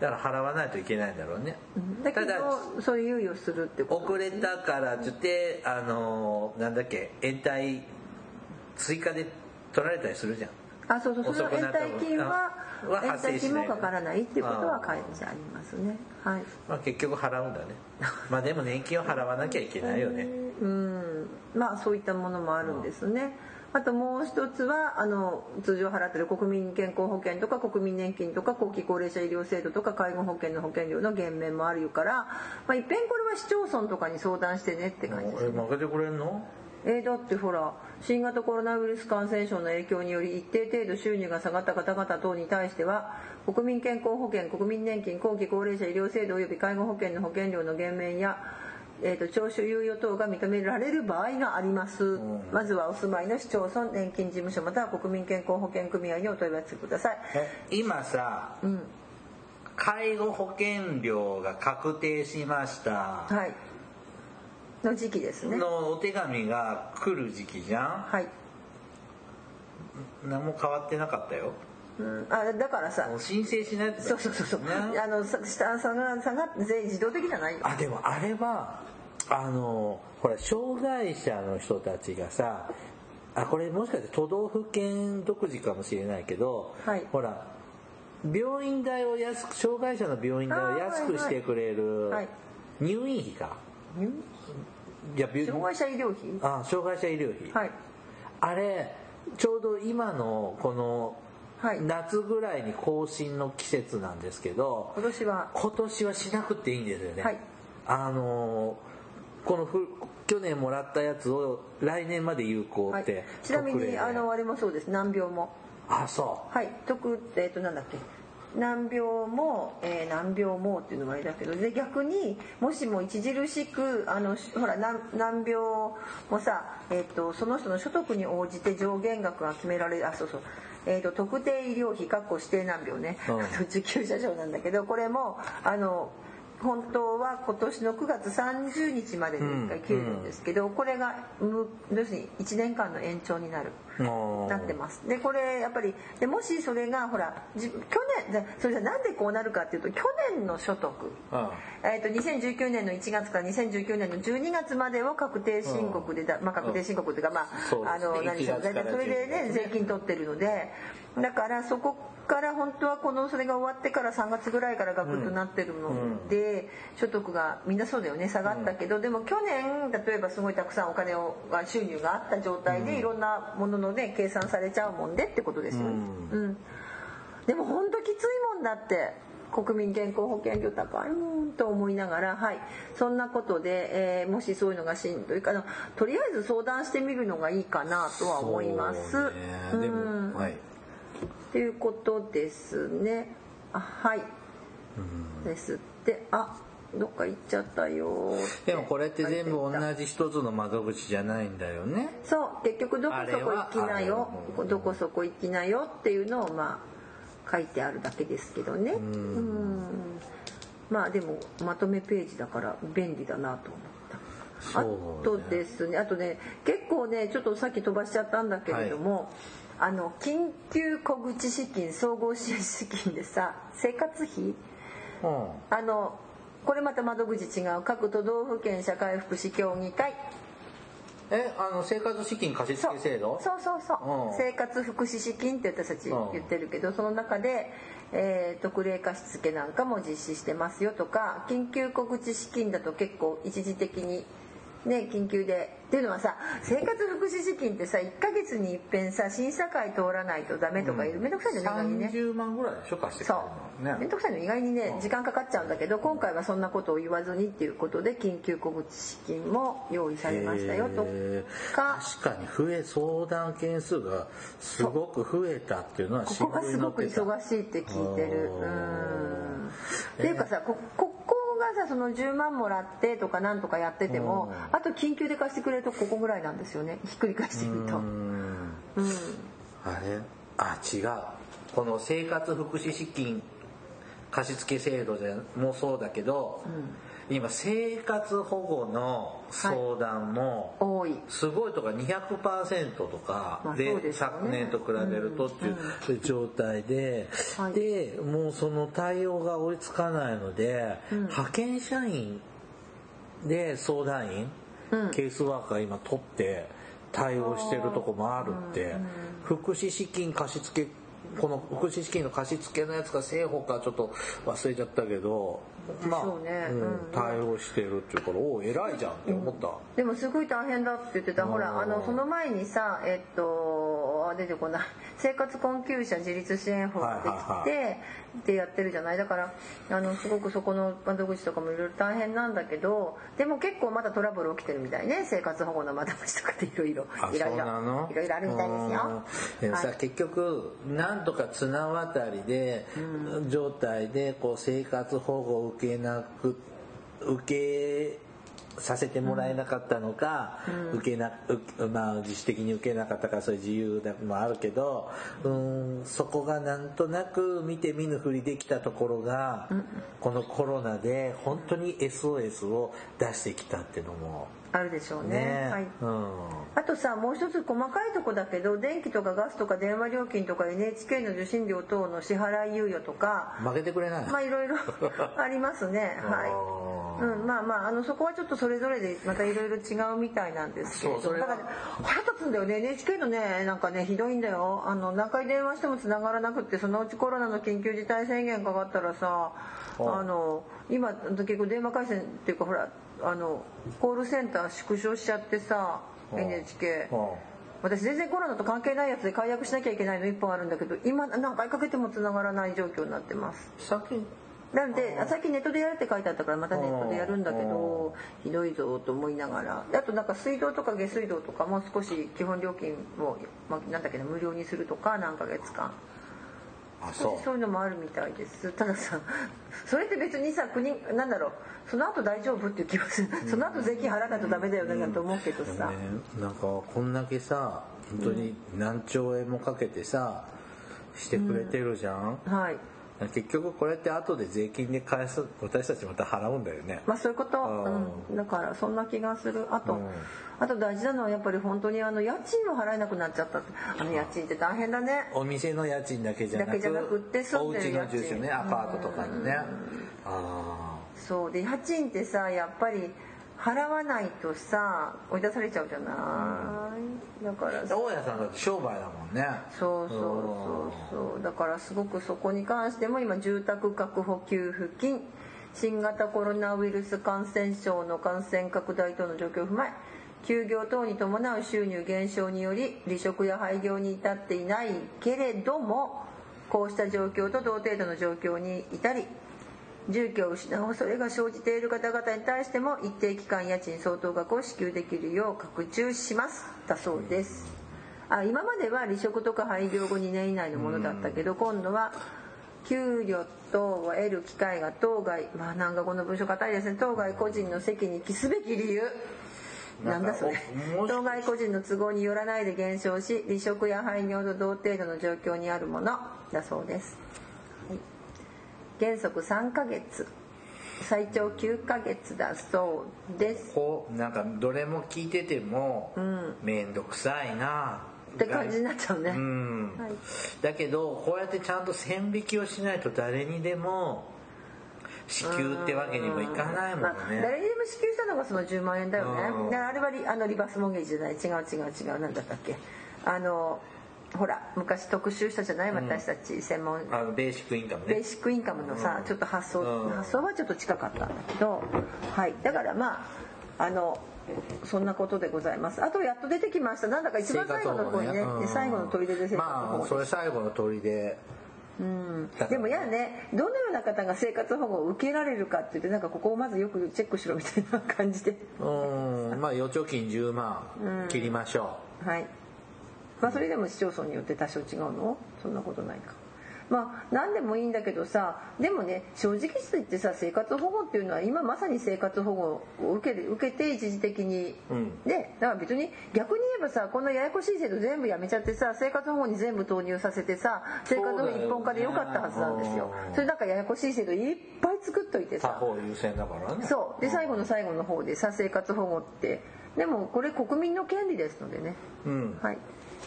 Speaker 1: だから払わないといけないんだろうね。
Speaker 2: だけ
Speaker 1: ただ
Speaker 2: どそういう猶予するってこと
Speaker 1: 遅れたからって言ってあのーなんだっけ延滞追加で取られたりするじゃん。
Speaker 2: あそうそうその延滞金は
Speaker 1: あは
Speaker 2: 延滞金もかからないっていうことは書いてありますね。はい。
Speaker 1: まあ結局払うんだね。まあでも年金を払わなきゃいけないよね。
Speaker 2: うん。まあそういったものもあるんですねあともう一つはあの通常払ってる国民健康保険とか国民年金とか後期高齢者医療制度とか介護保険の保険料の減免もあるから、まあ、いっぺんこれは市町村とかに相談してねって感じです。
Speaker 1: え負けてくれんの？
Speaker 2: えーだってほら新型コロナウイルス感染症の影響により一定程度収入が下がった方々等に対しては国民健康保険国民年金後期高齢者医療制度及び介護保険の保険料の減免や、えー、と徴収猶予等が認められる場合があります、まずはお住まいの市町村年金事務所または国民健康保険組合にお問い合わせください。
Speaker 1: 今さ
Speaker 2: うん。
Speaker 1: 介護保険料が確定しました。
Speaker 2: はい。の時期ですね。
Speaker 1: のお手紙が来る時期じゃん？
Speaker 2: はい。
Speaker 1: 何も変わってなかったよ。
Speaker 2: うん、あだからさ。
Speaker 1: 申請しないと
Speaker 2: そうそうそうそう。
Speaker 1: ね。
Speaker 2: あのさ下下が下が全自動的じゃないよ。
Speaker 1: あでもあれはあのほら障害者の人たちがさあこれもしかして都道府県独自かもしれないけど、
Speaker 2: はい。
Speaker 1: ほら病院代を安く障害者の病院代を安くしてくれる
Speaker 2: はい。
Speaker 1: 入院費か、
Speaker 2: 入
Speaker 1: いや病
Speaker 2: 障害者医療費？
Speaker 1: あ障害者医療費、
Speaker 2: はい。
Speaker 1: あれちょうど今のこの
Speaker 2: はい。
Speaker 1: 夏ぐらいに更新の季節なんですけど、
Speaker 2: 今年は
Speaker 1: 今年はしなくていいんですよね、
Speaker 2: はい
Speaker 1: あのーこのふ去年もらったやつを来年まで有効
Speaker 2: はい。
Speaker 1: って、
Speaker 2: ちなみにあのあれもそうです。難病も。
Speaker 1: あそ
Speaker 2: はい。特えっ、となんだっけ。難病も、えー難病もっていうのもあれだけどで逆にもしも著しくあのしほら難難病もさ、えー、とその人の所得に応じて上限額が決められるあそうそう、えー、と特定医療費かっこ指定難病ね、
Speaker 1: うん。
Speaker 2: 受給者証なんだけどこれもあの本当は今年の9月30日までに1回切れるんですけど、これがむ要するに1年間の延長になる。なってます。でこれやっぱりでもしそれがほらじ去年でそれじゃなんでこうなるかっていうと去年の所得、
Speaker 1: うん。
Speaker 2: えー、と2019年の1月から2019年の12月までを確定申告でだ、まあ、確定申告っていうか、まあ、あの何でしょう
Speaker 1: 1月から
Speaker 2: それでね
Speaker 1: 12
Speaker 2: 税金取ってるのでだからそこから本当はこのそれが終わってから3月ぐらいからガクッとなってるので、所得がみんなそうだよね下がったけど、でも去年例えばすごいたくさんお金をが収入があった状態でいろんなもののね計算されちゃうもんでってことですよね。うん。でも本当きついもんだって。国民健康保険料高いもんと思いながらはい。そんなことで、えーもしそういうのがしんどいかな。とりあえず相談してみるのがいいかなとは思います。
Speaker 1: そう
Speaker 2: ん
Speaker 1: もはい。
Speaker 2: っていうことですね。あはい。ですって。あどっか行っちゃったよ
Speaker 1: でもこれって全部同じ一つの窓口じゃないんだよね。
Speaker 2: たそう結局どこそこ行きなよ。どこそこ行きなよっていうのをまあ書いてあるだけですけどね。うん。まあでもまとめページだから便利だなと思った。あとですねあとね結構ねちょっとさっき飛ばしちゃったんだけれども、あの緊急小口資金総合支援資金でさ生活費？
Speaker 1: うん。
Speaker 2: あのこれまた窓口違う。各都道府県社会福祉協議会。
Speaker 1: えあの生活資金貸付制度？
Speaker 2: そうそうそう、
Speaker 1: うん。
Speaker 2: 生活福祉資金って私たち
Speaker 1: うん
Speaker 2: 言ってるけど、その中で、えー特例貸付なんかも実施してますよとか緊急小口資金だと結構一時的にね緊急で。っていうのはさ生活福祉資金ってさ1ヶ月に一遍さ審査会通らないとダメとかいる、めんどくさいんだよね意外にね。
Speaker 1: 30万ぐらいでしょ貸してく
Speaker 2: そ
Speaker 1: れ
Speaker 2: う。
Speaker 1: ね。
Speaker 2: 面倒くさいの意外にね時間かかっちゃうんだけど今回はそんなことを言わずにっていうことで緊急小口資金も用意されましたよと。か。
Speaker 1: 確かに増え相談件数がすごく増えたっていうのは
Speaker 2: ここがすごく忙しいって聞いてる。うん。っていうかさこここがさその10万もらってとかなんとかやっててもあと緊急で貸してくれるとここぐらいなんですよね。ひっくり返してみると。
Speaker 1: うん。
Speaker 2: うん。
Speaker 1: あれ？あ違う。この生活福祉資金貸付制度でもそうだけど、今生活保護の相談も、
Speaker 2: 多い。
Speaker 1: すごいとか200%とか
Speaker 2: まあ
Speaker 1: で,、昨年と比べるとっていう状態で、
Speaker 2: はい。
Speaker 1: でもうその対応が追いつかないので、派遣社員で相談員、
Speaker 2: うん。
Speaker 1: ケースワーカー今取って対応してるとこもあるって、福祉資金貸付この福祉資金の貸付のやつが政保かちょっと忘れちゃったけどまあ、
Speaker 2: そうね。
Speaker 1: うん
Speaker 2: うん
Speaker 1: 対応してるっていうからおお偉いじゃんって思った。
Speaker 2: でもすごい大変だって言ってた。ほら
Speaker 1: あ
Speaker 2: のその前にさえっとあ出てこない。生活困窮者自立支援法ができて、
Speaker 1: はい
Speaker 2: でやってるじゃない？だからあのすごくそこの窓口とかもいろいろ大変なんだけどでも結構まだトラブル起きてるみたいね。生活保護の窓口とかでいろいろいろいろいろいろあるみたいですよ。
Speaker 1: うん。でもさ、
Speaker 2: はい。
Speaker 1: 結局なんとか綱渡りで、状態でこう生活保護を受けなく受けさせてもらえなかったのか、うん、受けなまあ、自主的に受けなかったかそういう自由でもあるけどうんそこがなんとなく見て見ぬふりできたところが、うん、このコロナで本当に SOS を出してきたっていうのも
Speaker 2: あるでしょうね、ね、はい、うん、あとさもう一つ細かいとこだけど電気とかガスとか電話料金とか NHK の受信料等の支払い猶予とか
Speaker 1: 負けてくれない。
Speaker 2: まあいろいろ <laughs> ありますね。<laughs> はい、うん、まあまああのそこはちょっとそれぞれでまたいろいろ違うみたいなんですけど。だから、ね、腹立つんだよね。NHK のねなんかねひどいんだよ。あの何回電話しても繋がらなくってそのうちコロナの緊急事態宣言かかったらさあの今結構電話回線っていうかほらあのコールセンター縮小しちゃってさ NHK 私全然コロナと関係ないやつで解約しなきゃいけないの1本あるんだけど今何回かけても繋がらない状況になってますなんでさっきネットでやるって書いてあったからまたネットでやるんだけどひどいぞと思いながら。あとなんか水道とか下水道とかも少し基本料金を、まあ、なんだっけな無料にするとか何ヶ月間そう。そういうのもあるみたいです。たださ <laughs> それって別にさ国なんだろう。その後大丈夫っていう気がする、その後税金払わないとダメだよねなんて思うけどさ、ね、
Speaker 1: なんかこんだけさ本当に何兆円もかけてさしてくれてるじゃん、
Speaker 2: うん、はい
Speaker 1: 結局これって後で税金で返す私たちまた払うんだよね。
Speaker 2: まあそういうこと、うん、だからそんな気がする。あと、うん、あと大事なのはやっぱり本当にあの家賃を払えなくなっちゃったあの家賃って大変だね。
Speaker 1: お店の家賃だけじゃなくだけじゃなくってお家の住所ねアパートとかにね、あ
Speaker 2: あそう。で家賃ってさやっぱり払わないとさ追い出されちゃうじゃない、だから。
Speaker 1: 大家さんだって商売だもんね。
Speaker 2: そうそうそうそう。だからすごくそこに関しても今住宅確保給付金新型コロナウイルス感染症の感染拡大等の状況を踏まえ休業等に伴う収入減少により離職や廃業に至っていないけれどもこうした状況と同程度の状況に至り住居を失う恐れが生じている方々に対しても一定期間家賃相当額を支給できるよう拡充します。だそうです。あ今までは離職とか廃業後2年以内のものだったけど今度は給料等を得る機会が当該。まあなんかこの文章硬いですね。当該個人の席に帰すべき理由。なんだそれ。当該個人の都合によらないで減少し離職や廃業と同程度の状況にあるもの。だそうです原則3ヶ月。最長9ヶ月だそうです。
Speaker 1: こうなんかどれも聞いてても面倒、うん、くさいな
Speaker 2: って感じになっちゃうね、うん。
Speaker 1: はい、だけどこうやってちゃんと線引きをしないと誰にでも支給ってわけにもいかないもんね、まあ、
Speaker 2: 誰にでも支給したのがその10万円だよね。あれはリあのリバースモンゲージじゃない。違う違う違う。何だったっけ。あのほら昔特集したじゃない？私たち専門、
Speaker 1: あのベーシックインカム
Speaker 2: ね。ベーシックインカムのさ、ちょっと発想、発想はちょっと近かったんだけどはい。だからまああのそんなことでございます。あとやっと出てきました。なんだか一番最後のとこにね、ね、最後の砦で
Speaker 1: 生活まあそれ最後の砦。
Speaker 2: うん、でもやねどのような方が生活保護を受けられるかって言ってなんかここをまずよくチェックしろみたいな感じで。
Speaker 1: うん。まあ預貯金10万切りましょ
Speaker 2: う、うん、はいまあそれでも市町村によって多少違うの？そんなことないか。まあ何でもいいんだけどさでもね正直言ってさ生活保護っていうのは今まさに生活保護を受け受けて一時的に、うん、でだから別に逆に言えばさこんなややこしい制度全部やめちゃってさ生活保護に全部投入させてさ生活保護一本化でよかったはずなんですよ。それなんかややこしい制度いっぱい作っといてさ。
Speaker 1: 優先だからね。
Speaker 2: そう。で最後の最後の方でさ生活保護って。でもこれ国民の権利ですのでね、うん、はい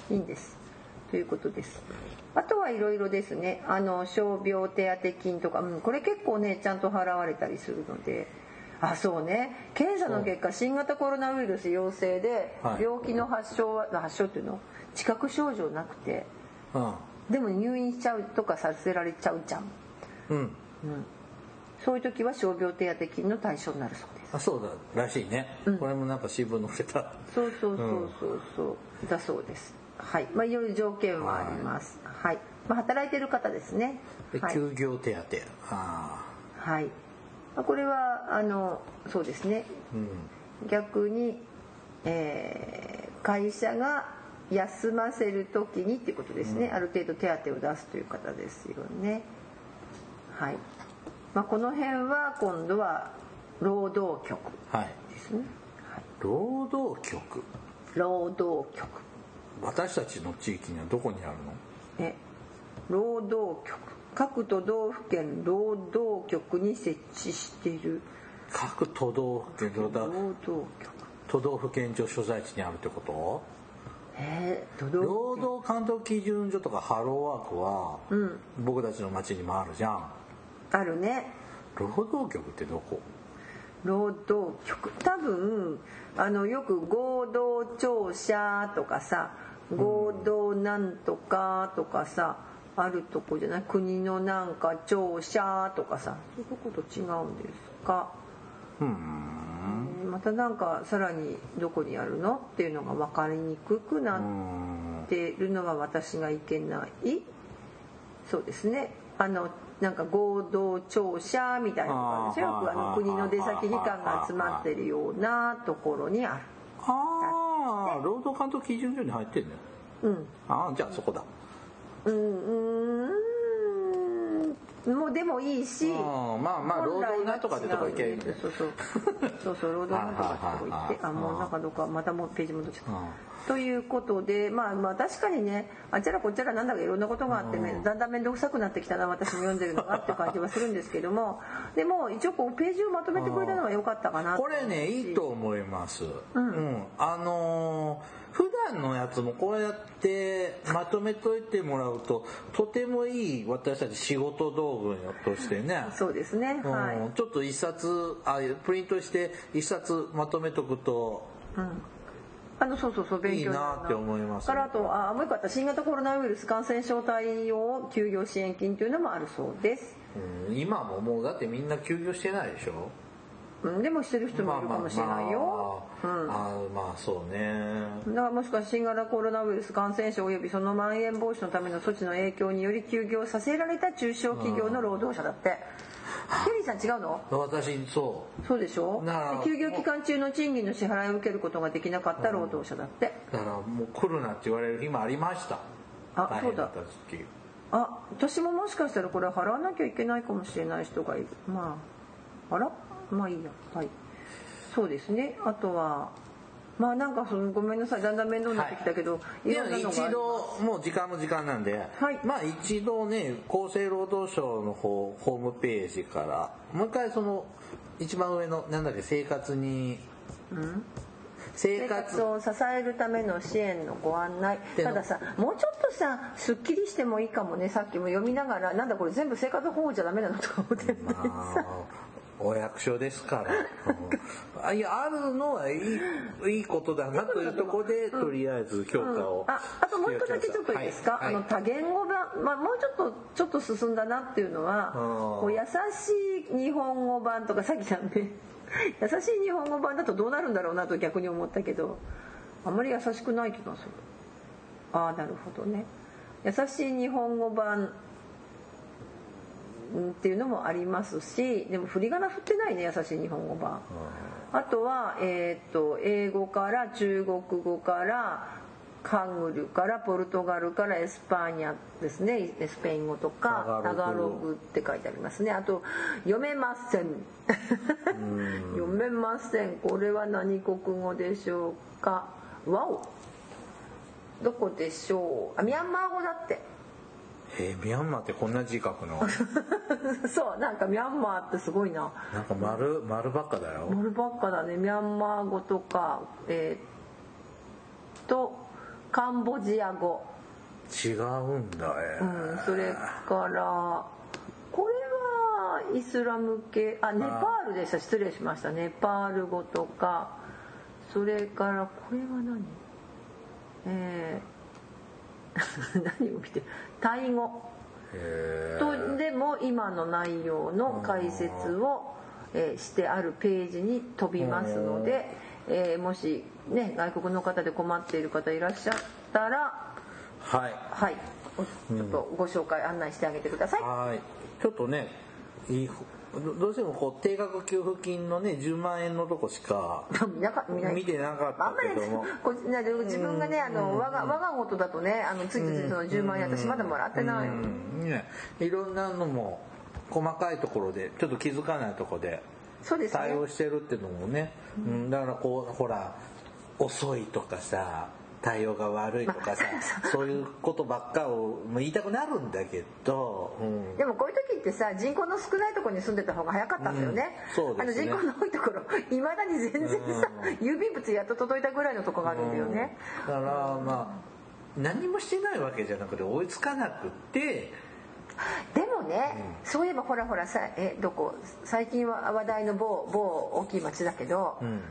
Speaker 2: いいんです。ということです。あとはいろいろですね。あの傷病手当金とか、うん、これ結構ねちゃんと払われたりするので。あそうね。検査の結果新型コロナウイルス陽性で病気の発症は、はい、発症っていうの？自覚症状なくて、うん、でも入院しちゃうとかさせられちゃうじゃん、うん、うん、そういう時は傷病手当金の対象になるそうです。
Speaker 1: あそうだ。らしいね、うん、これもなんか新聞載せた。
Speaker 2: そうそうそうそう。そう、だそうですはい、まあ、いろいろ条件はあります。はい、まあ、働いてる方ですね。
Speaker 1: 休業手当。
Speaker 2: はい。まあ、これは、あの、そうですね。うん、逆に、えー、会社が休ませる時にっていうことですね、うん、ある程度手当を出すという方ですよね。はい。まあ、この辺は今度は労働局
Speaker 1: はい
Speaker 2: ですね、はい、
Speaker 1: 労働局？
Speaker 2: 労働局
Speaker 1: 私たちの地域にはどこにあるの？
Speaker 2: え労働局。各都道府県労働局に設置している。
Speaker 1: 各都道府県
Speaker 2: 労働局。
Speaker 1: 都道府県庁所在地にあるってこと？
Speaker 2: えー、
Speaker 1: 労働監督基準所とかハローワークは、
Speaker 2: うん。
Speaker 1: 僕たちの町にもあるじゃん。
Speaker 2: あるね。
Speaker 1: 労働局ってどこ？
Speaker 2: 労働局。多分あのよく合同庁舎とかさ合同なんとかとかさ、あるとこじゃない？国のなんか庁舎とかさそういうとこと違うんですか、
Speaker 1: うーん。
Speaker 2: えーまたなんかさらにどこにあるの？っていうのが分かりにくくなっ
Speaker 1: ん
Speaker 2: てるのは私がいけない？そうですね。あのなんか合同庁舎みたいなのがあるんですよ。よくあの国の出先機関が集まってるようなところにある。
Speaker 1: ああ労働監督基準所に入ってんのよ
Speaker 2: うん。
Speaker 1: ああじゃあそこだ。
Speaker 2: うんうーんもうでもいいし
Speaker 1: うんまあまあ労働なんとかってとこ行けばいいんだよ。
Speaker 2: そうそう。そうそう <laughs> 労働なんとかってとこ行ってあもうなんかどっかまたもうページ戻っちゃった。
Speaker 1: うん。
Speaker 2: ということで、まあ、まあ確かにねあちらこちらなんだかいろんなことがあって、ね、だんだん面倒くさくなってきたな私も読んでるのがって感じはするんですけども <laughs> でも一応こうページをまとめてくれたのは良かったかな
Speaker 1: これねいいと思います。うん、あのー普段のやつもこうやってまとめといてもらうととてもいい私たち仕事道具としてね。
Speaker 2: そうですね。
Speaker 1: うん。
Speaker 2: はい、
Speaker 1: ちょっと一冊あプリントして一冊まとめとくと
Speaker 2: うん。あのそうそうそう勉強
Speaker 1: いいなって思います
Speaker 2: からあとあもう一個あった新型コロナウイルス感染症対応休業支援金というのもあるそうです、
Speaker 1: うん。今ももうだってみんな休業してないでしょ？
Speaker 2: うん、でもしてる人もいるかもしれないよ、
Speaker 1: まあまあまあ、そうね。
Speaker 2: だからもしかして新型コロナウイルス感染症及びその蔓延防止のための措置の影響により休業させられた中小企業の労働者だって。ケリーさん違うの？
Speaker 1: 私そ
Speaker 2: そうでしょ？休業期間中の賃金の支払いを受けることができなかった労働者だって。
Speaker 1: うだからもう来るなって言われる日もありました。
Speaker 2: あ
Speaker 1: 大変だ
Speaker 2: あ私ももしかしたらこれ払わなきゃいけないかもしれない人がいる。まああらまあいいや。はい。そうですね。あとはまあなんかそのごめんなさい。だんだん面倒になってきたけど、い、
Speaker 1: いや
Speaker 2: ろんなのが
Speaker 1: 一度もう時間も時間なんで、
Speaker 2: はい。
Speaker 1: まあ一度ね厚生労働省の方ホームページからもう一回その一番上のなんだっけ生活に、生
Speaker 2: 生
Speaker 1: 活
Speaker 2: 活を支えるための支援のご案内。
Speaker 1: で
Speaker 2: たださもうちょっとさすっきりしてもいいかもね。さっきも読みながらなんだこれ全部生活保護じゃダメなのとか思って。
Speaker 1: まあお役所ですから、う <laughs> んあいやあるのはいいいいことだなというところで、とりあえず評価を、
Speaker 2: ああともう一個だけちょっといいですか、
Speaker 1: はい。
Speaker 2: あの多言語版、まあ、もうちょっとちょっと進んだなっていうのは
Speaker 1: うん。
Speaker 2: こう優しい日本語版とかさっきなんで <laughs> 優しい日本語版だとどうなるんだろうなと逆に思ったけどあんまり優しくない気がする。ああなるほどね。優しい日本語版うんっていうのもありますしでも振り仮名振ってないね優しい日本語版。あとは、えー、と英語から中国語からハングルからポルトガルからエスパーニャですねスペイン語とか
Speaker 1: タガログ
Speaker 2: タガログって書いてありますね。あと読めません。読めません。これは何国語でしょうか？わおどこでしょう？あミャンマー語だって
Speaker 1: えーミャンマーってこんな字書くの？<laughs>
Speaker 2: そうなんかミャンマーってすごいな。
Speaker 1: なんか丸丸ばっかだよ。
Speaker 2: モルばっかだね。ミャンマー語とかえーっとカンボジア語、
Speaker 1: 違うんだえ
Speaker 2: うん、それからこれはイスラム系。あネパールでした。失礼しました。ネパール語とか。それからこれは何？えー <laughs> 何を見てるタイ語。とでも今の内容の解説を、えーしてあるページに飛びますので、えーもし、ね、外国の方で困っている方いらっしゃったら
Speaker 1: はい。
Speaker 2: はい。おちょっとご紹介案内してあげてください。
Speaker 1: はい。ちょっとねいいどどうしてもこう定額給付金のね10万円のとこしか <laughs>
Speaker 2: 見
Speaker 1: てなかった
Speaker 2: あんまり
Speaker 1: けども
Speaker 2: こね自分がねあの我が我が事だとねあのついついその10万円私まだもらってない、
Speaker 1: うん。ね。いろんなのも細かいところでちょっと気づかないところで
Speaker 2: そうですね。
Speaker 1: 対応してるっていうのもね、うん、だからこうほら遅いとかさ対応が悪いとかさ、<laughs> そう。いうことばっかをまあ言いたくなるんだけど、うん、
Speaker 2: でもこういう時ってさ人口の少ないところに住んでた方が早かったんだよね,、
Speaker 1: うん。ね。
Speaker 2: あの人口の多いところいまだに全然さ、郵便物やっと届いたぐらいのとこがあるんだよね、
Speaker 1: だからまあ何もしてないわけじゃなくて追いつかなくって
Speaker 2: でもね、そういえばほらほらさえどこ？最近は話題の某某大きい町だけど、
Speaker 1: うん。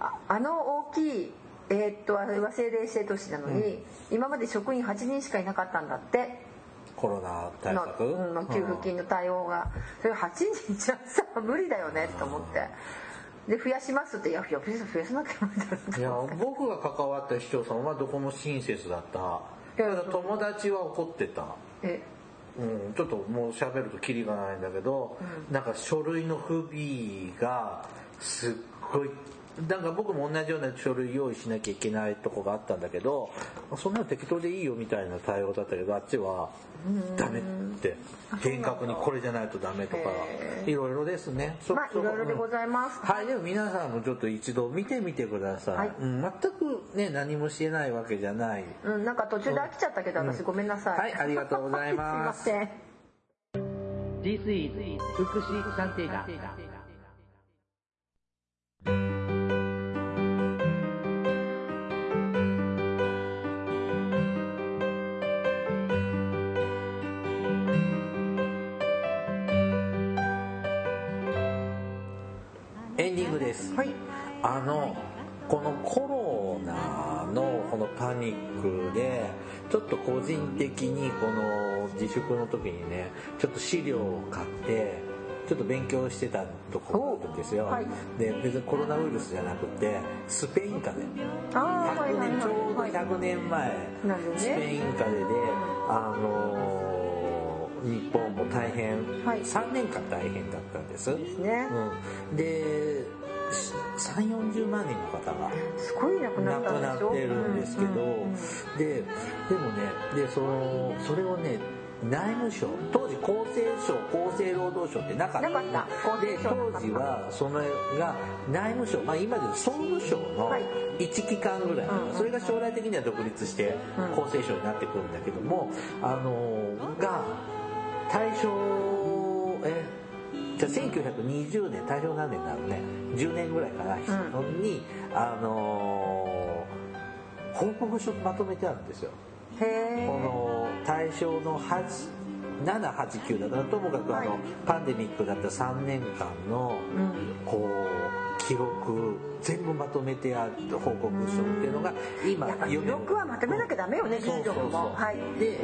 Speaker 2: ああの大きいえーっと和製霊性都市なのに、今まで職員8人しかいなかったんだって。
Speaker 1: コロナ対
Speaker 2: の,、
Speaker 1: 策？
Speaker 2: うん、の給付金の対応が。それ8人じゃさ無理だよねと思って。で増やしますっていやいや増や増やさなきゃ
Speaker 1: いや僕が関わった市長さんはどこも親切だった？
Speaker 2: いや
Speaker 1: 友達は怒ってた。
Speaker 2: え？
Speaker 1: うん、ちょっともう喋るとキリがないんだけど、なんか書類の不備がすっごいなんか僕も同じような書類用意しなきゃいけないとこがあったんだけどそんなの適当でいいよみたいな対応だったけどあっちはダメって。厳格にこれじゃないとダメとか
Speaker 2: へ
Speaker 1: いろいろですね。そ
Speaker 2: まあい
Speaker 1: そ
Speaker 2: ろいろでございます。
Speaker 1: うん。はいでも皆さんもちょっと一度見てみてください、
Speaker 2: はい。
Speaker 1: うん、全くね何もしてないわけじゃない。
Speaker 2: うん、なんか途中で飽きちゃったけど、私ごめんなさい。
Speaker 1: はいありがとうございます。<laughs>
Speaker 2: すいません。
Speaker 3: This is 福祉探偵団
Speaker 1: あのこのコロナのこのパニックでちょっと個人的にこの自粛の時にねちょっと資料を買ってちょっと勉強してたところなんですよ、
Speaker 2: おはい。
Speaker 1: で別にコロナウイルスじゃなくてスペイン風邪。
Speaker 2: ああ、はい
Speaker 1: 100
Speaker 2: はい
Speaker 1: 年ちょうど
Speaker 2: はい。
Speaker 1: 100年前
Speaker 2: ね。
Speaker 1: スペイン風邪であのー日本も大変、
Speaker 2: はい。
Speaker 1: 3年間大変だったんです。
Speaker 2: ですね。
Speaker 1: うん、で3 4 0万人の方が
Speaker 2: すごいなくな
Speaker 1: 亡く
Speaker 2: ったんでしょ？
Speaker 1: なってるんですけど、
Speaker 2: うんうんうん。
Speaker 1: ででもねでそのそれをね内務省当時厚生省厚生労働省ってなかった。で当時はそれが内務省、まあ、今でいう総務省の
Speaker 2: はい。
Speaker 1: 一機関ぐらい、それが将来的には独立して
Speaker 2: うん。
Speaker 1: 厚生省になってくるんだけども、あのが大正えじゃあ1920年大正何年になるね10年ぐらいかな、
Speaker 2: う
Speaker 1: にあのー報告書まとめてあるんですよ
Speaker 2: へ
Speaker 1: こ
Speaker 2: え。
Speaker 1: の大正の8 789だからともかくあの、
Speaker 2: はい
Speaker 1: パンデミックだった3年間の
Speaker 2: うん。
Speaker 1: こう記録全部まとめてある報告書っていうのが今
Speaker 2: 記録はまとめなきゃダメよね近所も。はい、
Speaker 1: で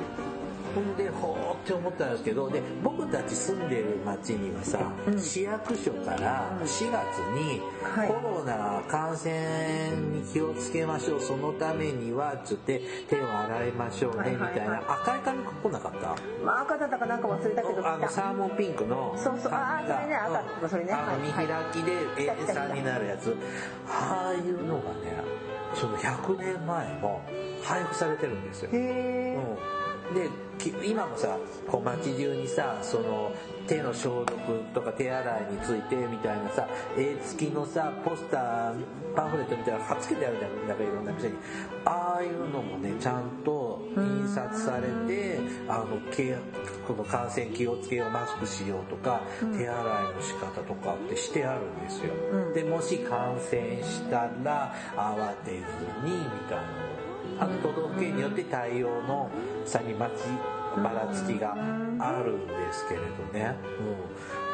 Speaker 1: ほんでほーって思ったんですけどで僕たち住んでる町にはさ、
Speaker 2: うん、
Speaker 1: 市役所から4月にコロナ感染に気をつけましょうそのためにはっつって手を洗いましょうねみたいな。赤い紙来なかった、
Speaker 2: まあ、赤だったかなんか忘れたけど
Speaker 1: あのサーモンピンクの
Speaker 2: そうそう。あ
Speaker 1: あ
Speaker 2: それね赤。それね
Speaker 1: 見開きで A3 になるやつ。ああいうのがねその100年前も配布されてるんですよ、うん、でき今もさこう街中にさその手の消毒とか手洗いについてみたいなさ絵付きのさポスターパンフレットみたいなの貼っつけてあるじゃんなんかいろんな店に。ああいうのもねちゃんと印刷されてあのけこの感染気をつけようマスクしようとか、手洗いの仕方とかってしてあるんですよ、
Speaker 2: うん。
Speaker 1: でもし感染したら慌てずにみたいな。のあの都道府県によって対応の差にまちばらつきがあるんですけれどね、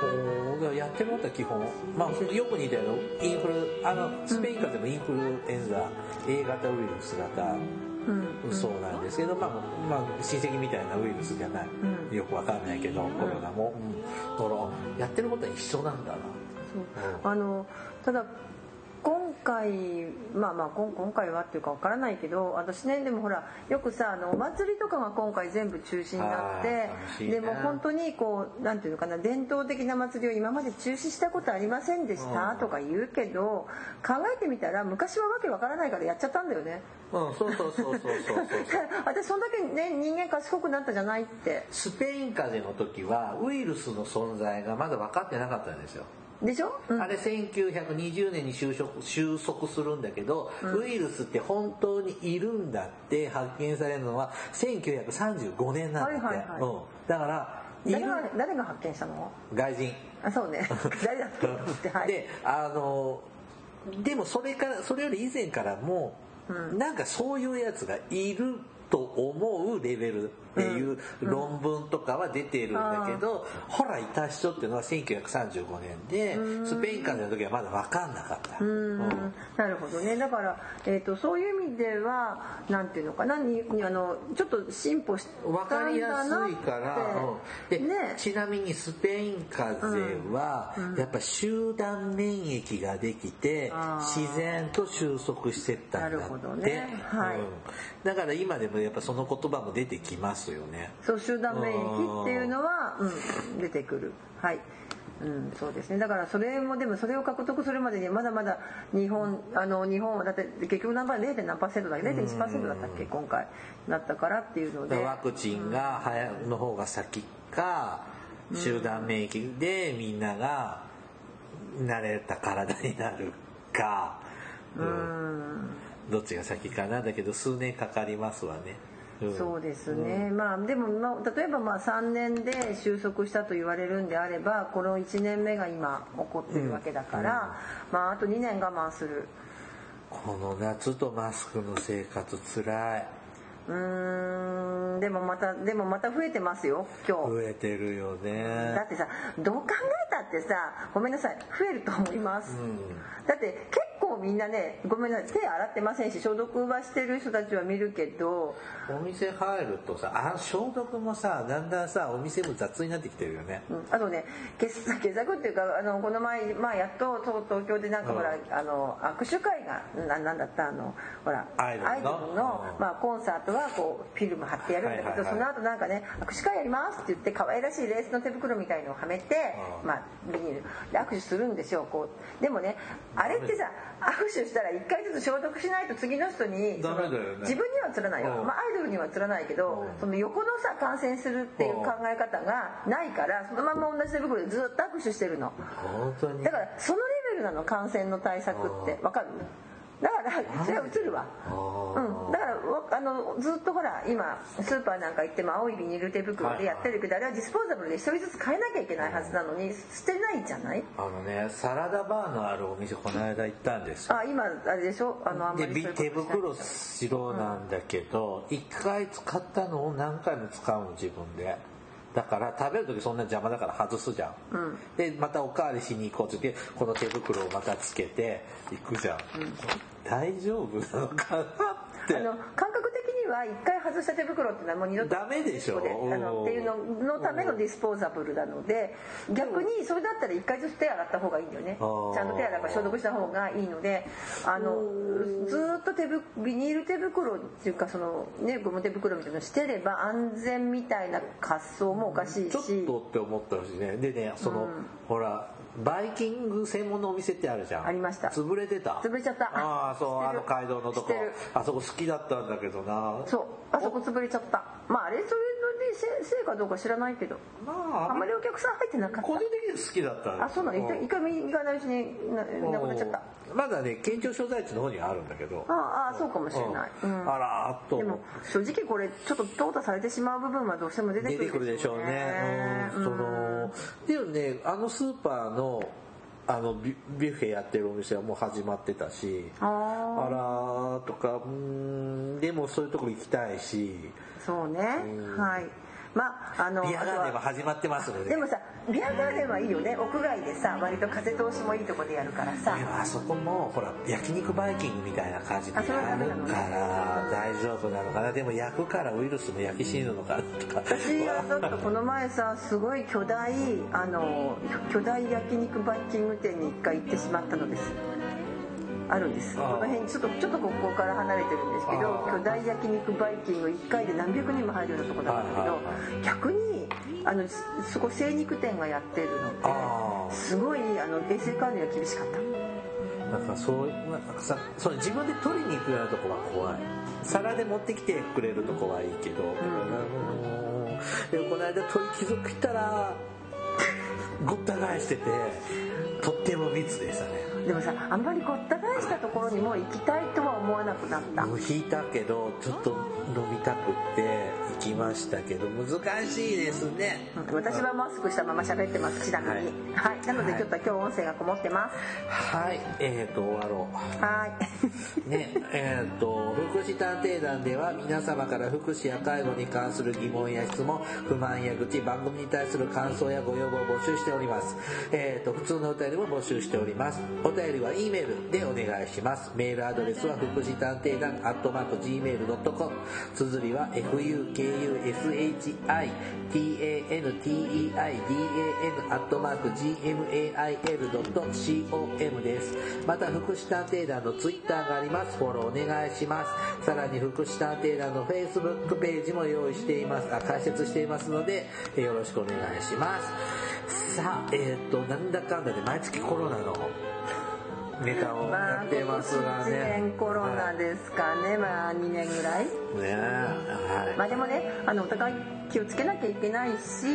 Speaker 1: うん、おやってもらった基本、まあ、よく似たようなインフルあのスペイン風邪もインフルエンザ A 型ウイルス型
Speaker 2: うん。
Speaker 1: そうなんですけど、まあ、まあ、親戚みたいなウイルスじゃない、
Speaker 2: うん
Speaker 1: よくわかんないけどコロナも、うん、だからやってることは一緒なんだな。
Speaker 2: そう。あのただ今回まあまあ今今回はっていうかわからないけど私ねでもほらよくさあのお祭りとかが今回全部中止になってでも本当にこうなんていうのかな伝統的な祭りを今まで中止したことありませんでした、
Speaker 1: うん。
Speaker 2: とか言うけど考えてみたら昔はわけわからないからやっちゃったんだよね。
Speaker 1: うんそうそうそうそうそうそう。<laughs>
Speaker 2: 私そんだけね人間賢くなったじゃないって。
Speaker 1: スペイン風邪の時はウイルスの存在がまだ分かってなかったんですよ
Speaker 2: でしょ、うん。
Speaker 1: あれ1920年に収束収束するんだけど、ウイルスって本当にいるんだって発見されるのは1935年なんだって、
Speaker 2: はいはいはい。
Speaker 1: うん、だから
Speaker 2: 誰が誰が発見したの？
Speaker 1: 外人。
Speaker 2: あそうね。<laughs> 誰だっけはい。
Speaker 1: であのでもそれからそれより以前からも、
Speaker 2: うん。
Speaker 1: なんかそういうやつがいると思うレベルっていう論文とかは出てるんだけど、ほらいた人っていうのは1935年でスペイン風邪の時はまだ分かんなかった。
Speaker 2: なるほどね。だから、えー、とそういう意味ではなんていうのかなににあのちょっと進歩したん
Speaker 1: わかりやすいから、うん。で
Speaker 2: ね。
Speaker 1: ちなみにスペイン風邪は、やっぱ集団免疫ができて自然と収束してったんだって。
Speaker 2: なるほどね。はい。
Speaker 1: うん。だから今でもやっぱその言葉も出てきますよね。
Speaker 2: そう集団免疫っていうのは、うん、出てくる。はい、うん、そうですね。だからそれもでもそれを獲得するまでにまだまだ日本あの日本はだって結局何パー 0. 何パーセントだっけ？0.1%だったっけ？今回だったからっていうので。
Speaker 1: ワクチンが早の方が先か集団免疫でみんなが慣れた体になるか、
Speaker 2: う
Speaker 1: うん
Speaker 2: ん。
Speaker 1: どっちが先かな。だけど数年かかりますわね。ん。
Speaker 2: そうですね、まあでも、まあ、例えばまあ3年で収束したと言われるんであればこの1年目が今起こってるわけだから、まああと2年我慢する。
Speaker 1: この夏とマスクの生活つらい。う
Speaker 2: ーんでもまたでもまた増えてますよ今日。
Speaker 1: 増えてるよ
Speaker 2: だ
Speaker 1: ね
Speaker 2: ってさどう考えたってさごめんなさい増えると思います、だって結構みんなねごめんなさい手洗ってませんし消毒はしてる人たちは見るけど。
Speaker 1: お店入るとさあ消毒もさだんだんさお店も雑になってきてるよね。
Speaker 2: うんあとね傑作傑作っていうかあのこの前、まあ、やっとと東京でなんかほら、
Speaker 1: う
Speaker 2: あの握手会がななんだったあのほら
Speaker 1: アイドルの。うん。
Speaker 2: まあ、コンサートはこうフィルム貼ってやるんだけど、
Speaker 1: はいはいはい。
Speaker 2: その後なんかね握手会やりますって言って可愛らしいレースの手袋みたいのをはめて、
Speaker 1: うん。
Speaker 2: まあ、ビニールで握手するんですよこう。でもねあれってさ握手したら1回ずつ消毒しないと次の人に
Speaker 1: ダメだよね
Speaker 2: 自分には映らないよ、まあ、アイドルには映らないけど、その横のさ感染するっていう考え方がないからそのまま同じ手袋でずっと握手してるのだからそのレベルなの感染の対策ってわかるだからそれは映るわ。
Speaker 1: あ
Speaker 2: うん、だからわあのずっとほら今スーパーなんか行っても青いビニール手袋でやってるけど、あれはディスポーザブルで一人ずつ変えなきゃいけないはずなのに捨てないじゃない？
Speaker 1: あのねサラダバーのあるお店この間行ったんですよ。
Speaker 2: あ今あれでしょ？あのあんま
Speaker 1: で
Speaker 2: り
Speaker 1: 手袋白なんだけど一回使ったのを何回も使うの自分でだから食べる時そんな邪魔だから外すじゃん、
Speaker 2: うん。
Speaker 1: でまたおかわりしに行こうって言ってこの手袋をまたつけて行くじゃん、大丈夫なのかなって。
Speaker 2: あの感覚は一回外した手袋っていうのはもう二度と
Speaker 1: ダメでしょ？
Speaker 2: であのっていうののためのディスポーザブルなので逆にそれだったら一回ずつ手洗った方がいいんだよね。ちゃんと手洗う消毒した方がいいのであのずーっと手ぶビニール手袋っていうかそのねゴム手袋みたいなのしてれば安全みたいな発想もおかしいし。
Speaker 1: ちょっとって思ったしね。でねその、ほらバイキング専門のお店ってあるじゃん。
Speaker 2: ありました。
Speaker 1: 潰れてた？
Speaker 2: 潰れちゃった。
Speaker 1: ああそうあの街道のとこ。あそこ好きだったんだけどな。
Speaker 2: そうあそこ潰れちゃった。まああれそれでせせいかどうか知らないけど。
Speaker 1: まあ
Speaker 2: あんまりお客さん入ってなかった。
Speaker 1: 個人的には好きだった。ん
Speaker 2: あそうなの？一回一回見に行かないうちにななくなっちゃった。
Speaker 1: まだね県庁所在地の方にはあるんだけど。
Speaker 2: ああそうかもしれない、うん。
Speaker 1: あらーっと。
Speaker 2: でも正直これちょっと淘汰されてしまう部分はどうしても出てくる
Speaker 1: 出てくるでしょうね。うんそのでもねあのスーパーのあのビュッフェやってるお店はもう始まってたし
Speaker 2: あ
Speaker 1: あらーとかうーんでもそういうとこ行きたいし。
Speaker 2: あそうね。はいまああの
Speaker 1: ビアガーデン
Speaker 2: は
Speaker 1: も始まってますので
Speaker 2: でもさビアガーデンはいいよね。屋外でさ割と風通しもいいとこでやるからさ。
Speaker 1: あそこもほら焼肉バイキングみたいな感じでやるから大丈夫なのかな。でも焼くからウイルスも焼き死ぬのかなとか。
Speaker 2: 私はちょっとこの前さすごい巨大あの巨大焼肉バイキング店に一回行ってしまったのですあるんです。この辺ちょっとちょっとここから離れてるんですけど巨大焼肉バイキング1回で何百人も入るようなとこなんだけど逆にあのそこ精肉店がやってるのですごいあの衛生管理が厳しかった。
Speaker 1: なんかそうなんかさそれ自分で取りに行くようなとこは怖い。皿で持ってきてくれるとこはいいけど、うん、でもこの間鳥貴族行ったらごった返しててとっても密でしたね
Speaker 2: でもさあんまりごった返したところにもう行きたいとは思わなくなった。
Speaker 1: もう引いたけどちょっと飲みたくって行きましたけど難しいですね。
Speaker 2: うん私はマスクしたまま喋ってますちなみに。
Speaker 1: はい。
Speaker 2: はい、なのでちょっと今日音声がこもってます。
Speaker 1: はい。えーと終わろう。
Speaker 2: はい。<laughs>
Speaker 1: ねえー、と福祉探偵団では皆様から福祉や介護に関する疑問や質問不満や愚痴番組に対する感想やご要望を募集しております、えー、と普通のお便りも募集しております。お便りは E メールでお願いします。メールアドレスは福祉探偵団アットマーク Gmail.com 綴りは fukushitanteidan アットマーク gmail.com です。また福祉探偵団のツイッターがあります。フォローお願いします。さらに福祉探偵団の Facebook ページも用意しています。あ解説していますのでよろしくお願いします。さあえっ、となんだかんだで毎月コロナのネタを
Speaker 2: まあ
Speaker 1: やってますが
Speaker 2: 1
Speaker 1: ね
Speaker 2: 年コロナですかね。まあ2年ぐらい。
Speaker 1: ねはい。
Speaker 2: まあでもねあのお互い気をつけなきゃいけないし、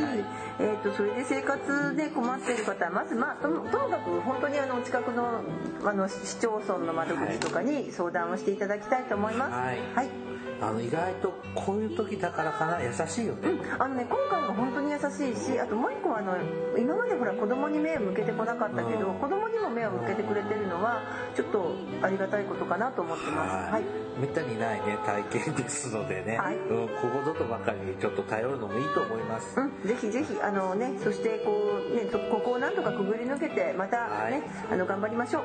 Speaker 2: えー、とそれで生活で困っている方はまず、まあ、ともともかく本当にあのお近くのあの市町村の窓口とかに相談をしていただきたいと思います。
Speaker 1: はい。
Speaker 2: はい
Speaker 1: あの意外とこういう時だからかな。優しいよね、
Speaker 2: あのね今回は本当に優しいしあともう一個はあの今までほら子供に目を向けてこなかったけど、
Speaker 1: うん。
Speaker 2: 子供にも目を向けてくれてるのはちょっとありがたいことかなと思ってます。はい。
Speaker 1: めったにないね体験ですのでね、
Speaker 2: はい。
Speaker 1: うん、ここぞとばかりにちょっと頼るのもいいと思います、
Speaker 2: うん、ぜひぜひあのねそしてこうねそここをなんとかくぐり抜けてまたね、
Speaker 1: はい。
Speaker 2: あの頑張りましょう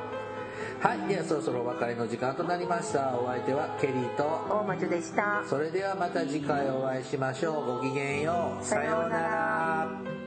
Speaker 1: はいではそろそろお別れの時間となりました。お相手はケリーと。
Speaker 2: 大魔女でした。
Speaker 1: それではまた次回お会いしましょう。ごきげんよう。
Speaker 2: さようなら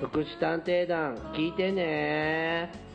Speaker 3: 福祉探偵団聞いてね。